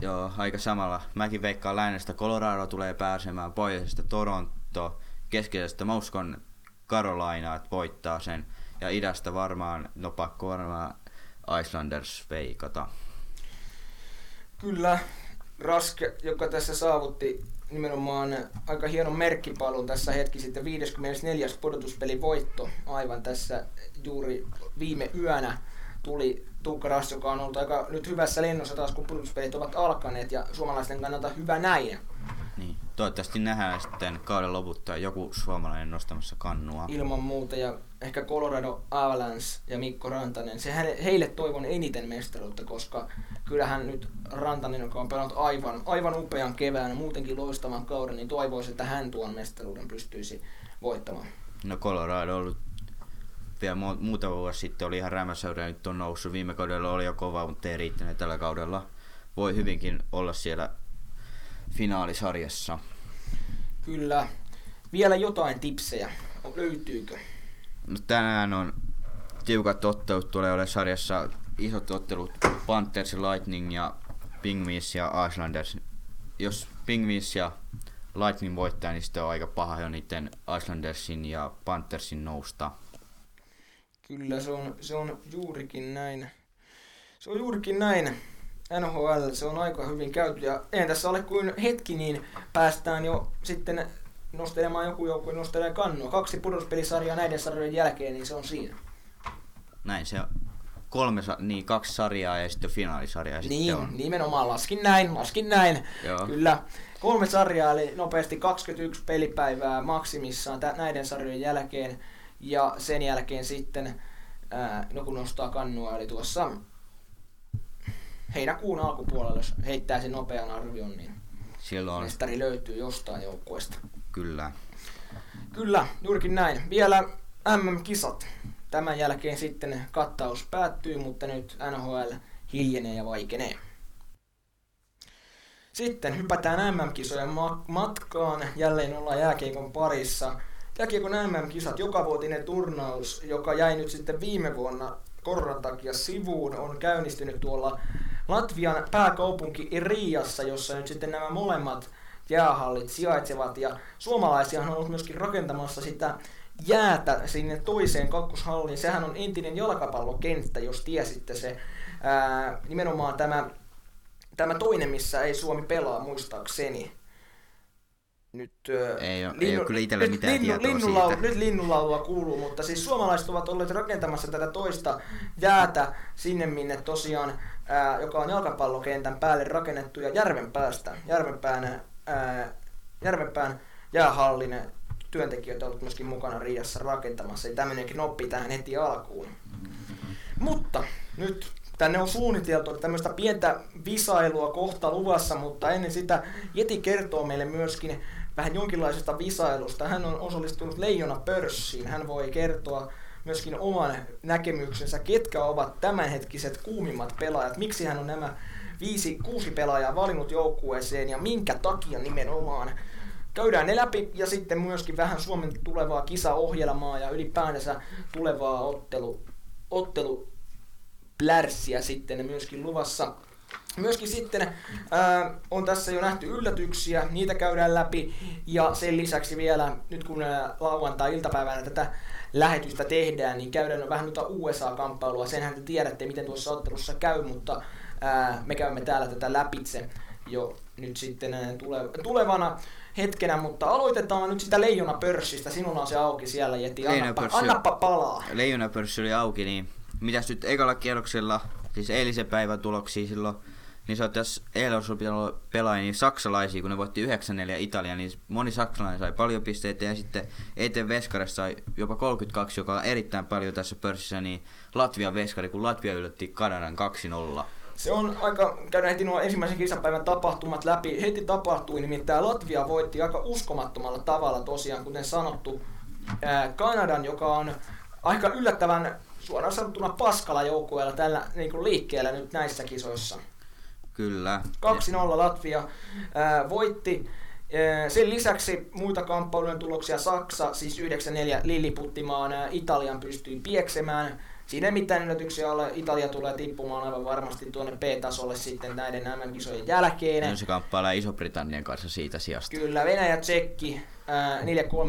Joo, aika samalla. Mäkin veikkaan lännestä Colorado tulee pääsemään, pohjoisesta Toronto, keskeisestä mä uskon Carolina, että voittaa sen. Ja idästä varmaan, no pakko varmaan Islanders veikata. Kyllä, Raske, joka tässä saavutti nimenomaan aika hienon merkkipalun tässä hetki sitten 54. pudotuspeli voitto aivan tässä juuri viime yönä tuli Tuukka Rass, joka on ollut aika nyt hyvässä lennossa taas kun pudotuspelit ovat alkaneet ja suomalaisten kannalta hyvä näin. Niin. Toivottavasti nähdään sitten kauden loputtua joku suomalainen nostamassa kannua. Ilman muuta ja ehkä Colorado Avalanche ja Mikko Rantanen. Se heille toivon eniten mestaruutta, koska kyllähän nyt Rantanen, joka on pelannut aivan, aivan upean kevään ja muutenkin loistavan kauden, niin toivoisi, että hän tuon mestaruuden pystyisi voittamaan. No Colorado on ollut vielä muutama vuosi sitten oli ihan rämäseura ja nyt on noussut. Viime kaudella oli jo kova, mutta ei riittänyt tällä kaudella. Voi hyvinkin olla siellä finaalisarjassa. Kyllä. Vielä jotain tipsejä. Löytyykö? No tänään on tiukat ottelut tulee olemaan sarjassa isot ottelut Panthers, Lightning ja Penguins ja Islanders. Jos Penguins ja Lightning voittaa, niin sitten on aika paha jo niiden Islandersin ja Panthersin nousta. Kyllä, se on, se on juurikin näin. Se on juurikin näin. NHL, se on aika hyvin käyty ja eihän tässä ole kuin hetki, niin päästään jo sitten nostelemaan joku joukkue nostelee kannua. Kaksi pudotuspelisarjaa näiden sarjojen jälkeen, niin se on siinä. Näin se on. Kolme, niin kaksi sarjaa ja sitten finaalisarja. Ja niin, sitten on. nimenomaan laskin näin, laskin näin. Joo. Kyllä. Kolme sarjaa, eli nopeasti 21 pelipäivää maksimissaan näiden sarjojen jälkeen. Ja sen jälkeen sitten, ää, no kun nostaa kannua, eli tuossa heinäkuun alkupuolella, jos heittää sen nopean arvion, niin Silloin... mestari löytyy jostain joukkueesta. Kyllä. Kyllä, juurikin näin. Vielä MM-kisat. Tämän jälkeen sitten kattaus päättyy, mutta nyt NHL hiljenee ja vaikenee. Sitten hypätään MM-kisojen matkaan. Jälleen ollaan jääkiekon parissa. Jääkiekon MM-kisat, jokavuotinen turnaus, joka jäi nyt sitten viime vuonna koronan takia sivuun, on käynnistynyt tuolla Latvian pääkaupunki Riassa, jossa nyt sitten nämä molemmat jäähallit sijaitsevat. Ja suomalaisia on ollut myöskin rakentamassa sitä jäätä sinne toiseen kakkoshalliin. Sehän on entinen jalkapallokenttä, jos tiesitte se. Ää, nimenomaan tämä, tämä toinen, missä ei Suomi pelaa muistaakseni. Nyt, ei, ole, linnu, ei ole kyllä itsellä mitään linnu, tietoa linnulaulu, siitä. Nyt linnulaulua kuuluu, mutta siis suomalaiset ovat olleet rakentamassa tätä toista jäätä sinne, minne tosiaan, ää, joka on jalkapallokentän päälle rakennettu ja Järvenpäästä, Järvenpään, ää, Järvenpään jäähallin työntekijät ovat myöskin mukana Riassa rakentamassa. Eli tämmöinenkin oppi tähän heti alkuun. Mutta nyt tänne on suunniteltu tämmöistä pientä visailua kohta luvassa, mutta ennen sitä Jeti kertoo meille myöskin vähän jonkinlaisesta visailusta. Hän on osallistunut Leijona pörssiin. Hän voi kertoa myöskin oman näkemyksensä, ketkä ovat tämänhetkiset kuumimmat pelaajat, miksi hän on nämä viisi, kuusi pelaajaa valinnut joukkueeseen ja minkä takia nimenomaan. Käydään ne läpi ja sitten myöskin vähän Suomen tulevaa kisaohjelmaa ja ylipäänsä tulevaa ottelu, ottelu plärssiä sitten myöskin luvassa. Myöskin sitten ää, on tässä jo nähty yllätyksiä, niitä käydään läpi ja sen lisäksi vielä nyt kun lauantai-iltapäivänä tätä lähetystä tehdään, niin käydään vähän noita USA-kamppailua. Senhän te tiedätte, miten tuossa ottelussa käy, mutta ää, me käymme täällä tätä läpitse jo nyt sitten tulevana hetkenä, mutta aloitetaan nyt sitä leijona pörssistä. Sinulla on se auki siellä, Jeti. Annappa, annappa palaa. Leijona pörssi oli auki, niin mitäs nyt ekalla kierroksella, siis eilisen päivän tuloksia silloin, niin se on tässä eilen pelaajia niin saksalaisia, kun ne voitti 9-4 Italia, niin moni saksalainen sai paljon pisteitä ja sitten Eten Veskaressa sai jopa 32, joka on erittäin paljon tässä pörssissä, niin Latvian Veskari, kun Latvia yllätti Kanadan 2-0. Se on aika, käydään heti nuo ensimmäisen kisapäivän tapahtumat läpi. Heti tapahtui, nimittäin Latvia voitti aika uskomattomalla tavalla tosiaan, kuten sanottu, ää, Kanadan, joka on aika yllättävän suoraan sanottuna paskalla joukkueella tällä niin liikkeellä nyt näissä kisoissa. Kyllä. 2-0 Latvia ää, voitti. Sen lisäksi muita kamppailujen tuloksia Saksa, siis 9-4 Lilliputtimaan Italian pystyi pieksemään. Siinä ei mitään yllätyksiä ole. Italia tulee tippumaan aivan varmasti tuonne B-tasolle sitten näiden MM-kisojen jälkeen. No se kamppailee Iso-Britannian kanssa siitä sijasta. Kyllä, Venäjä Tsekki,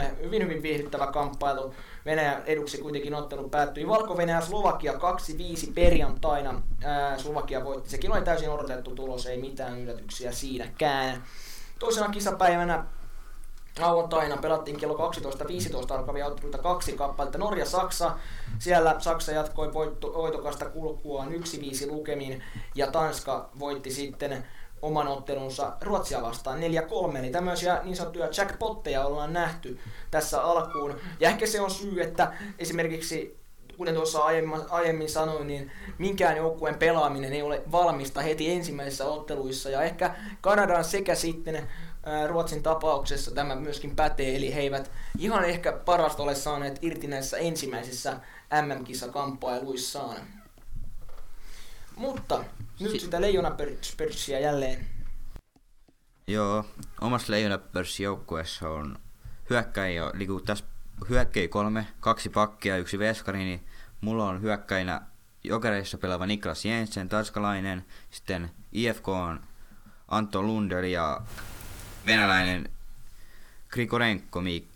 4-3, hyvin hyvin viihdyttävä kamppailu. Venäjä eduksi kuitenkin ottelu päättyi. Valko-Venäjä Slovakia 2-5 perjantaina. Ää, Slovakia voitti. Sekin oli täysin odotettu tulos, ei mitään yllätyksiä siinäkään. Toisena kisapäivänä lauantaina pelattiin kello 12.15 alkavia otteluita kaksi kappaletta. Norja-Saksa, siellä Saksa jatkoi voitto, voitokasta kulkuaan 1-5 lukemin ja Tanska voitti sitten oman ottelunsa Ruotsia vastaan 4-3. Eli tämmöisiä niin sanottuja jackpotteja ollaan nähty tässä alkuun. Ja ehkä se on syy, että esimerkiksi kuten tuossa aiemmin, aiemmin sanoin, niin minkään joukkueen pelaaminen ei ole valmista heti ensimmäisissä otteluissa. Ja ehkä Kanadan sekä sitten Ruotsin tapauksessa tämä myöskin pätee, eli he eivät ihan ehkä parasta ole saaneet irti näissä ensimmäisissä MM-kisakamppailuissaan. Mutta nyt si- sitä leijonapörssiä jälleen. Joo, omassa leijonapörssijoukkueessa on hyökkäjä, eli kun tässä hyökkäjä kolme, kaksi pakkia ja yksi veskari, niin mulla on hyökkäinä jokereissa pelaava Niklas Jensen, tanskalainen, sitten IFK on Anto Lunder ja venäläinen Grigorenko Mik-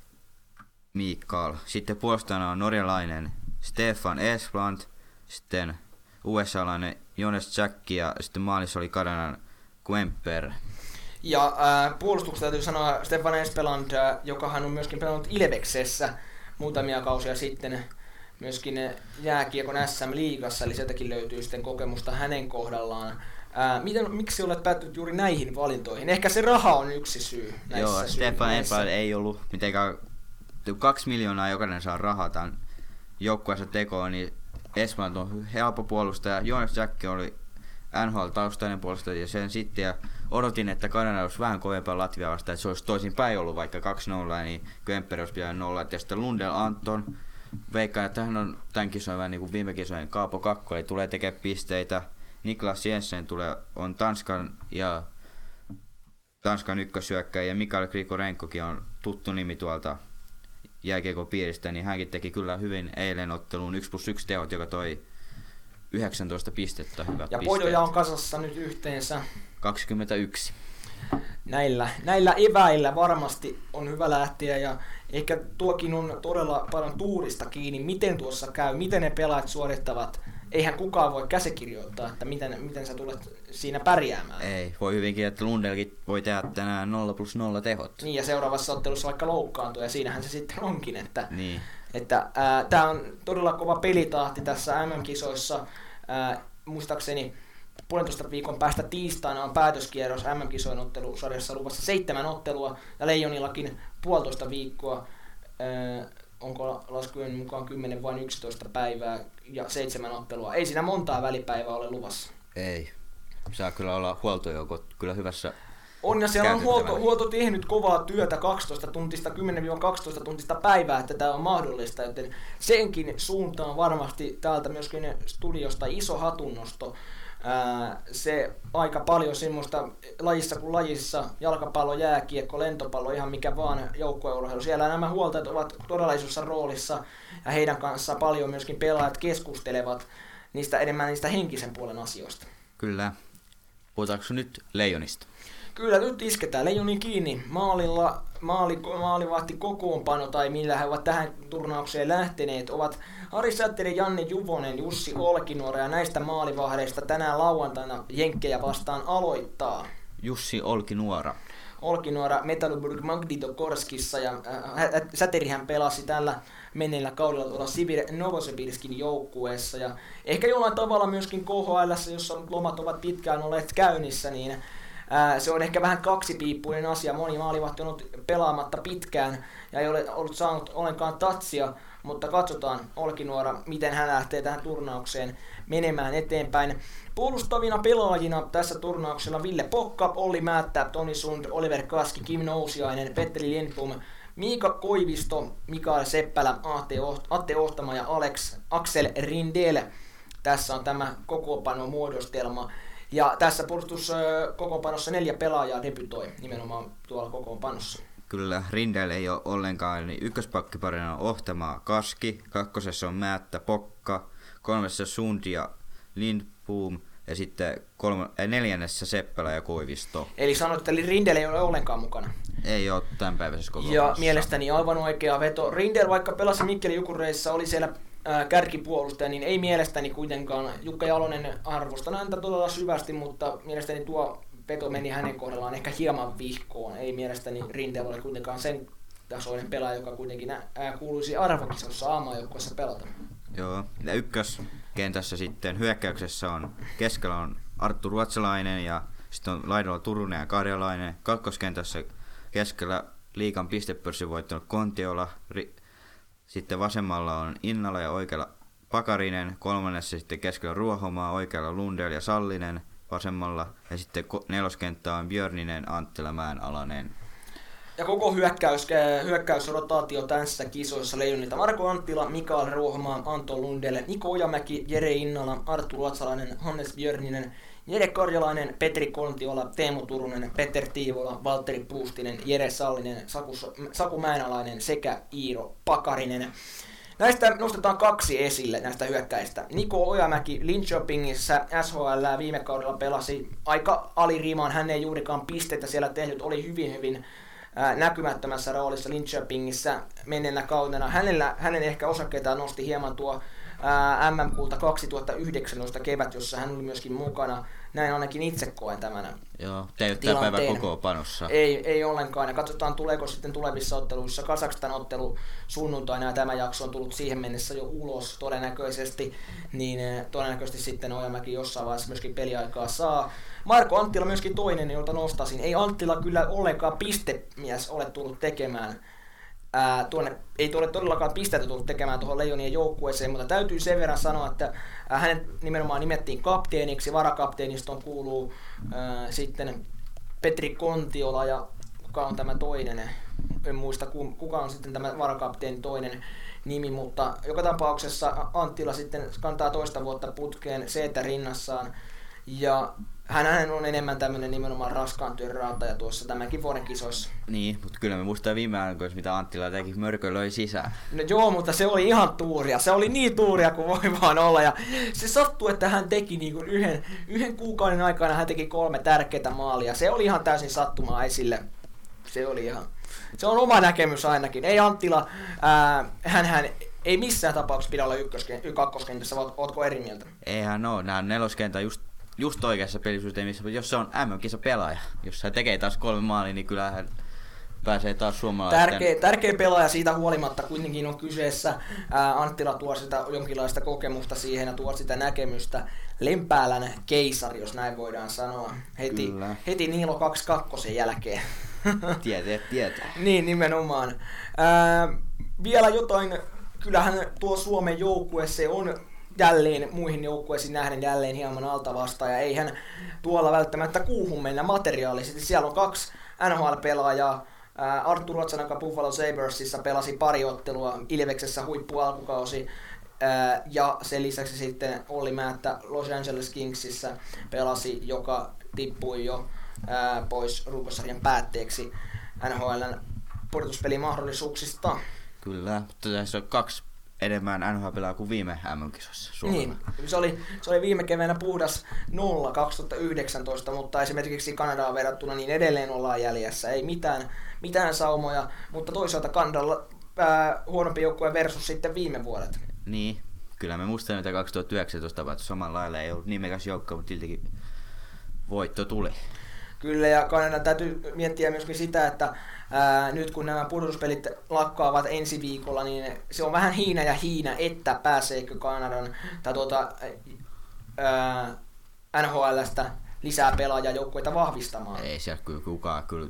Mikael. Sitten puolustajana on norjalainen Stefan Esblant, sitten USA-lainen Jonas Jack ja sitten maalissa oli Kanadan Kemper. Ja äh, puolustuksesta täytyy sanoa Stefan Espeland, äh, joka hän on myöskin pelannut Ilveksessä muutamia kausia sitten myöskin jääkiekon SM-liigassa, eli sieltäkin löytyy sitten kokemusta hänen kohdallaan. Ää, miten, miksi olet päättynyt juuri näihin valintoihin? Ehkä se raha on yksi syy näissä Joo, Stefan Espeland ei ollut mitenkään... Kaksi miljoonaa jokainen saa rahaa tämän joukkueensa tekoon, niin Espanjat on helppo puolustaja. Jonas Jack oli NHL-taustainen puolustaja ja sen sitten. Ja odotin, että Kanada olisi vähän kovempaa Latvia vastaan, että se olisi toisin päin ollut vaikka 2-0, niin Kemper olisi pitänyt 0. Ja sitten Lundell Anton, veikkaan, että hän on tämän kisojen vähän niin kuin viime kisojen Kaapo Kakko, eli tulee tekemään pisteitä. Niklas Jensen tulee, on Tanskan ja Tanskan ykkösyökkäjä ja Mikael Grigorenkokin on tuttu nimi tuolta jääkiekon piiristä, niin hänkin teki kyllä hyvin eilen otteluun 1 plus 1 teot, joka toi 19 pistettä. Hyvät ja pojoja on kasassa nyt yhteensä 21. Näillä, näillä eväillä varmasti on hyvä lähteä ja ehkä tuokin on todella paljon tuurista kiinni, miten tuossa käy, miten ne pelaajat suorittavat eihän kukaan voi käsikirjoittaa, että miten, miten sä tulet siinä pärjäämään. Ei, voi hyvinkin, että Lundelkin voi tehdä tänään 0 plus 0 tehot. Niin, ja seuraavassa ottelussa vaikka loukkaantuu, ja siinähän se sitten onkin, että, niin. että tämä on todella kova pelitahti tässä MM-kisoissa. Ää, muistaakseni puolentoista viikon päästä tiistaina on päätöskierros MM-kisojen ottelusarjassa luvassa seitsemän ottelua, ja Leijonillakin puolitoista viikkoa ää, onko laskujen mukaan 10 vai 11 päivää ja seitsemän ottelua. Ei siinä montaa välipäivää ole luvassa. Ei. Saa kyllä olla huoltojoukot kyllä hyvässä on ja siellä on huolto, huolto tehnyt kovaa työtä 12 tuntista, 10-12 tuntista päivää, että tämä on mahdollista, joten senkin suuntaan varmasti täältä myöskin studiosta iso hatunnosto. Se aika paljon semmoista lajissa kuin lajissa, jalkapallo, jääkiekko, lentopallo, ihan mikä vaan joukkueurheilu. Siellä nämä huoltajat ovat todella isossa roolissa ja heidän kanssaan paljon myöskin pelaajat keskustelevat niistä enemmän niistä henkisen puolen asioista. Kyllä. Puhutaanko nyt Leijonista? Kyllä nyt isketään leijoni kiinni. Maalilla maali, maalivahti kokoonpano tai millä he ovat tähän turnaukseen lähteneet ovat Ari Sätteri, Janne Juvonen, Jussi Olkinuora ja näistä maalivahdeista tänään lauantaina Jenkkejä vastaan aloittaa. Jussi Olkinuora. Olkinuora Metalurg Magditokorskissa ja äh, Säterihän pelasi tällä menneellä kaudella tuolla Sibir Novosibirskin joukkueessa ja ehkä jollain tavalla myöskin KHL, jossa lomat ovat pitkään olleet käynnissä, niin Ää, se on ehkä vähän kaksipiippuinen asia. Moni maalivahti on ollut pelaamatta pitkään ja ei ole ollut saanut ollenkaan tatsia, mutta katsotaan Olkinuora, miten hän lähtee tähän turnaukseen menemään eteenpäin. Puolustavina pelaajina tässä turnauksella Ville Pokka, Olli Määttä, Toni Sund, Oliver Kaski, Kim Nousiainen, Petteri Lindblom, Miika Koivisto, Mikael Seppälä, Atte Ohtama ja Alex Axel Rindel. Tässä on tämä kokoopano muodostelma. Ja tässä puolustuskokoonpanossa neljä pelaajaa debytoi nimenomaan tuolla kokoonpanossa. Kyllä, Rindel ei ole ollenkaan, niin ykköspakkiparina on Ohtama Kaski, kakkosessa on Määttä Pokka, kolmessa Sundi ja Lindboom ja sitten kolme, äh, neljännessä Seppälä ja Koivisto. Eli sanoit, että Rindel ei ole ollenkaan mukana. Ei ole päivässä koko Ja mielestäni aivan oikea veto. Rindel, vaikka pelasi Mikkeli Jukureissa, oli siellä kärkipuolustaja, niin ei mielestäni kuitenkaan, Jukka Jalonen arvostan häntä todella syvästi, mutta mielestäni tuo veto meni hänen kohdallaan ehkä hieman vihkoon. Ei mielestäni Rinteellä ole kuitenkaan sen tasoinen pelaaja, joka kuitenkin ää, kuuluisi arvokisossa aamajoukkueessa pelata. Joo, ja ykköskentässä sitten hyökkäyksessä on, keskellä on Arttu Ruotsalainen ja sitten on laidalla Turunen ja Karjalainen. Kakkoskentässä keskellä liikan pistepörssin voittanut Kontiola, sitten vasemmalla on Innala ja oikealla Pakarinen, kolmannessa sitten keskellä Ruohomaa, oikealla Lundell ja Sallinen, vasemmalla. Ja sitten neloskenttä on Björninen, Anttila, Mäenalainen. Ja koko hyökkäys, äh, hyökkäysrotaatio tässä kisoissa leijonilta Marko Anttila, Mikael Ruohomaa, Anto Lundell, Niko Ojamäki, Jere Innala, Arttu Luotsalainen, Hannes Björninen, Jere Karjalainen, Petri Kontiola, Teemu Turunen, Peter Tiivola, Valtteri Puustinen, Jere Sallinen, Saku, Saku Mäenalainen sekä Iiro Pakarinen. Näistä nostetaan kaksi esille näistä hyökkäistä. Niko Ojamäki Linköpingissä SHL viime kaudella pelasi aika alirimaan. Hän ei juurikaan pisteitä siellä tehnyt, oli hyvin hyvin näkymättömässä roolissa Linköpingissä menneenä kaudena. Hänellä, hänen ehkä osakkeitaan nosti hieman tuo MM-kulta 2019 kevät, jossa hän oli myöskin mukana. Näin ainakin itse koen tämän Joo, te ei ole päivä koko panossa. Ei, ei ollenkaan. Ja katsotaan, tuleeko sitten tulevissa otteluissa Kasakstan ottelu sunnuntaina, ja tämä jakso on tullut siihen mennessä jo ulos todennäköisesti, niin todennäköisesti sitten Ojamäki jossain vaiheessa myöskin peliaikaa saa. Marko Anttila myöskin toinen, jolta nostasin. Ei Anttila kyllä ollenkaan pistemies ole tullut tekemään ää, tuonne, ei tuolle todellakaan pisteitä tullut tekemään tuohon Leijonien joukkueeseen, mutta täytyy sen verran sanoa, että ää, hänet nimenomaan nimettiin kapteeniksi, varakapteeniston kuuluu ää, sitten Petri Kontiola ja kuka on tämä toinen, en muista kuka on sitten tämä varakapteeni toinen nimi, mutta joka tapauksessa Anttila sitten kantaa toista vuotta putkeen c rinnassaan ja hän on enemmän tämmöinen nimenomaan raskaan työn raataja tuossa tämänkin vuoden kisoissa. Niin, mutta kyllä me muistaa viime aikoina, mitä Anttila teki, mörkö löi sisään. No joo, mutta se oli ihan tuuria. Se oli niin tuuria kuin voi vaan olla. Ja se sattui, että hän teki niin kuin yhden, yhden kuukauden aikana hän teki kolme tärkeää maalia. Se oli ihan täysin sattumaa esille. Se oli ihan... Se on oma näkemys ainakin. Ei Anttila, hän, hän ei missään tapauksessa pidä olla ykkösken, kakkoskentässä, ootko eri mieltä? Eihän ole, nämä neloskentä just just oikeassa pelisysteemissä, jos se on MM-kisa pelaaja, jos hän tekee taas kolme maalia, niin kyllähän pääsee taas suomalaisten... Tärkeä, tärkeä pelaaja siitä huolimatta kuitenkin on kyseessä. Ää, Anttila tuo sitä jonkinlaista kokemusta siihen ja tuo sitä näkemystä. Lempäälän keisari, jos näin voidaan sanoa. Heti, Kyllä. heti Niilo 22 jälkeen. Tietää, tietää. niin, nimenomaan. Ää, vielä jotain, kyllähän tuo Suomen joukkue, se on jälleen muihin joukkueisiin nähden jälleen hieman alta vastaan, ja eihän tuolla välttämättä kuuhun mennä materiaalisesti. Siellä on kaksi NHL-pelaajaa, Arttu Ruotsanaka Buffalo Sabersissa pelasi pari ottelua Ilveksessä huippualkukausi, ja sen lisäksi sitten Olli Määttä Los Angeles Kingsissä pelasi, joka tippui jo pois runkosarjan päätteeksi NHLn pudotuspelimahdollisuuksista. Kyllä, mutta tässä on kaksi enemmän NHL kuin viime MM-kisossa Niin, se oli, se oli viime keväänä puhdas 0 2019, mutta esimerkiksi Kanadaan verrattuna niin edelleen ollaan jäljessä. Ei mitään, mitään saumoja, mutta toisaalta Kanadalla ää, huonompi joukkue versus sitten viime vuodet. Niin, kyllä me muistamme, että 2019 tapahtui samalla lailla. Ei ollut nimekäs joukko, mutta siltikin voitto tuli. Kyllä, ja Kanadan täytyy miettiä myöskin sitä, että ää, nyt kun nämä pudotuspelit lakkaavat ensi viikolla, niin se on vähän hiina ja hiina, että pääseekö Kanadan tai tuota, ää, NHLstä lisää pelaajajoukkueita vahvistamaan. Ei siellä kyllä kukaan kyllä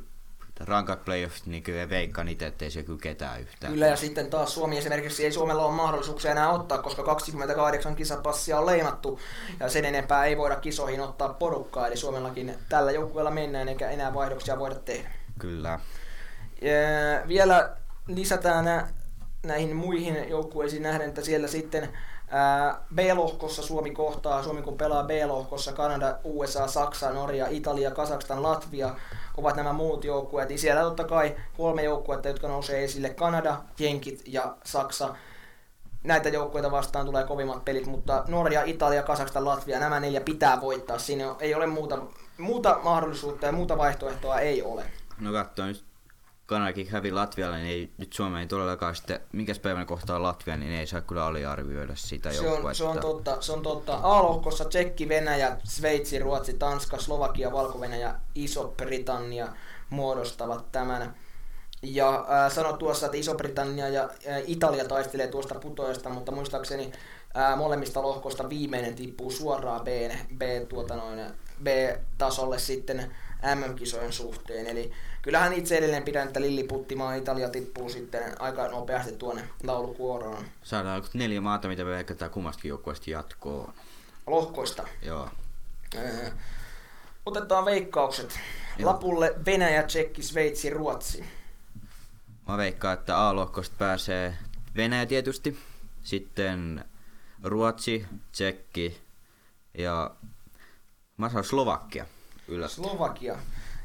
rankat playoffit, niin kyllä veikkaan itse, ettei se kyllä ketään yhtään. Kyllä, ja sitten taas Suomi esimerkiksi ei Suomella ole mahdollisuuksia enää ottaa, koska 28 kisapassia on leimattu, ja sen enempää ei voida kisoihin ottaa porukkaa, eli Suomellakin tällä joukkueella mennään, eikä enää vaihdoksia voida tehdä. Kyllä. Vielä lisätään näihin muihin joukkueisiin nähden, että siellä sitten B-lohkossa Suomi kohtaa, Suomi kun pelaa B-lohkossa, Kanada, USA, Saksa, Norja, Italia, Kazakstan, Latvia ovat nämä muut joukkueet. Niin siellä totta kai kolme joukkuetta, jotka nousee esille, Kanada, Jenkit ja Saksa. Näitä joukkueita vastaan tulee kovimmat pelit, mutta Norja, Italia, Kazakstan, Latvia, nämä neljä pitää voittaa. Siinä ei ole muuta, muuta mahdollisuutta ja muuta vaihtoehtoa ei ole. No katsoin nyt Kanadakin hävi Latvialle, niin ei, nyt Suomeen ei todellakaan sitten, minkäs päivänä kohtaa Latvia, niin ei saa kyllä aliarvioida sitä se on, se on totta, se on totta. A-lohkossa Tsekki, Venäjä, Sveitsi, Ruotsi, Tanska, Slovakia, Valko-Venäjä, Iso-Britannia muodostavat tämän. Ja äh, sano tuossa, että Iso-Britannia ja äh, Italia taistelee tuosta putoajasta, mutta muistaakseni äh, molemmista lohkoista viimeinen tippuu suoraan B, B, tuota noin, B-tasolle sitten MM-kisojen suhteen. Eli kyllähän itse edelleen pidän, että Lilliputtimaa Italia tippuu sitten aika nopeasti tuonne laulukuoroon. Saadaan neljä maata, mitä me veikataan kummastakin joukkueesta jatkoon. Lohkoista? Joo. Öö, otetaan veikkaukset. Joo. Lapulle Venäjä, Tsekki, Sveitsi, Ruotsi. Mä veikkaan, että A-lohkosta pääsee Venäjä tietysti, sitten Ruotsi, Tsekki ja mä sanon Slovakia. Yllättä. Slovakia.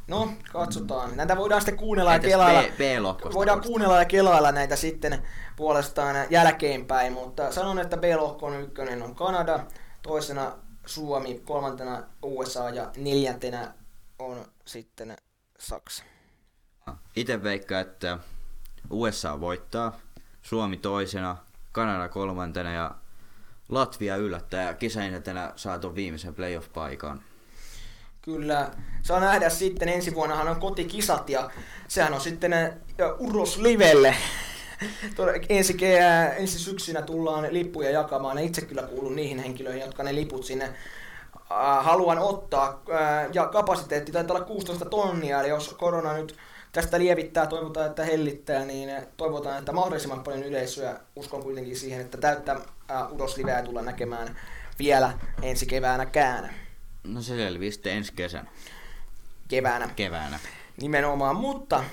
No, katsotaan. Näitä voidaan sitten kuunnella ja kelailla. B, B voidaan kuunnella ja kelailla näitä sitten puolestaan jälkeenpäin, mutta sanon, että B-lohkon ykkönen on Kanada, toisena Suomi, kolmantena USA ja neljäntenä on sitten Saksa. Itse veikkaan, että USA voittaa, Suomi toisena, Kanada kolmantena ja Latvia yllättää kisainetena saa tuon viimeisen playoff-paikan. Kyllä, saa nähdä sitten, ensi vuonnahan on kotikisat ja sehän on sitten Uros Livelle. ensi, ensi syksynä tullaan lippuja jakamaan. itse kyllä kuulun niihin henkilöihin, jotka ne liput sinne haluan ottaa. Ja kapasiteetti taitaa olla 16 tonnia, eli jos korona nyt tästä lievittää, toivotaan, että hellittää, niin toivotaan, että mahdollisimman paljon yleisöä. Uskon kuitenkin siihen, että täyttä äh, Udosliveä tullaan näkemään vielä ensi keväänäkään. No se selviää sitten ensi kesänä. Keväänä. Keväänä. Nimenomaan, mutta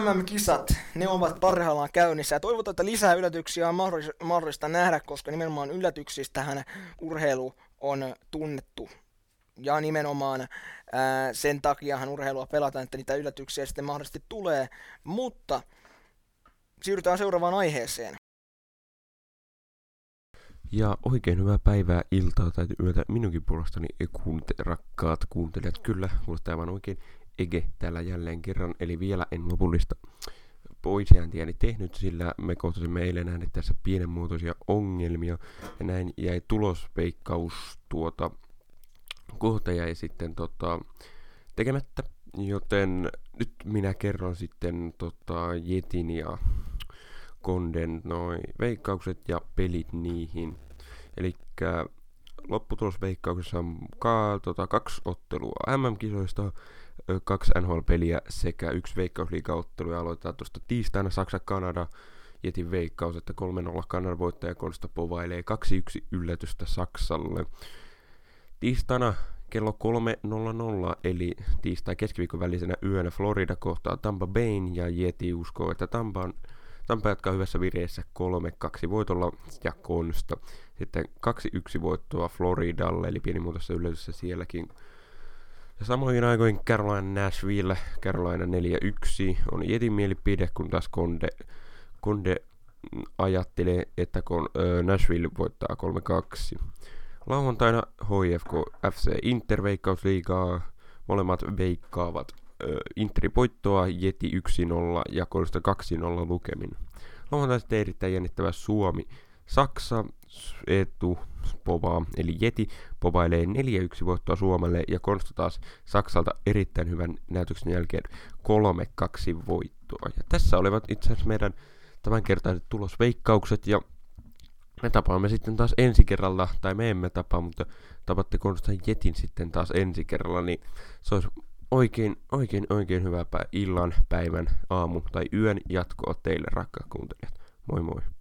MM-kisat, ne ovat parhaillaan käynnissä ja toivotaan, että lisää yllätyksiä on mahdollista nähdä, koska nimenomaan yllätyksistähän urheilu on tunnettu. Ja nimenomaan ää, sen takiahan urheilua pelataan, että niitä yllätyksiä sitten mahdollisesti tulee. Mutta siirrytään seuraavaan aiheeseen. Ja oikein hyvää päivää, iltaa tai yötä. Minunkin puolestani kuunte, rakkaat kuuntelijat. Kyllä, kuulostaa aivan oikein. Ege täällä jälleen kerran, eli vielä en lopullista poisiantiani tehnyt, sillä me kohtasimme eilen nähdä tässä pienenmuotoisia ongelmia, ja näin jäi tulospeikkaus tuota, kohta jäi sitten tota, tekemättä, joten nyt minä kerron sitten tota, Jetin ja Konden noin veikkaukset ja pelit niihin. Eli lopputulosveikkauksessa on ka, tota, kaksi ottelua MM-kisoista, kaksi NHL-peliä sekä yksi veikkausliigaottelu ja aloitetaan tuosta tiistaina Saksa-Kanada Jetin veikkaus, että 3-0 Kanan voittaja Konsta povailee 2-1 yllätystä Saksalle. Tiistaina kello 3.00 eli tiistai keskiviikon välisenä yönä Florida kohtaa Tampa Bayn ja Jeti uskoo, että Tampa, on, Tampa jatkaa hyvässä vireessä 3-2 voitolla ja Konsta. Sitten 2-1 voittoa Floridalle, eli pieni muutos yllätyssä sielläkin. Ja samoin aikoin Carolina Nashville, Carolina 4-1 on Jetin mielipide, kun taas Konde, Konde ajattelee, että kun, Nashville voittaa 3-2. Lauantaina HIFK FC Inter veikkausliigaa. Molemmat veikkaavat Interin voittoa Jeti 1-0 ja Konsta 2-0 lukemin. Lauantaina erittäin jännittävä Suomi. Saksa etu povaa, eli Jeti povailee 4-1 voittoa Suomelle ja Konsta taas Saksalta erittäin hyvän näytöksen jälkeen 3-2 voittoa. Ja tässä olivat itse asiassa meidän tämänkertaiset tulosveikkaukset ja me tapaamme sitten taas ensi kerralla, tai me emme tapaa, mutta tapatte Konstan Jetin sitten taas ensi kerralla, niin se olisi oikein, oikein, oikein hyvää illan, päivän, aamu tai yön jatkoa teille rakkaat kuuntelijat. Moi moi!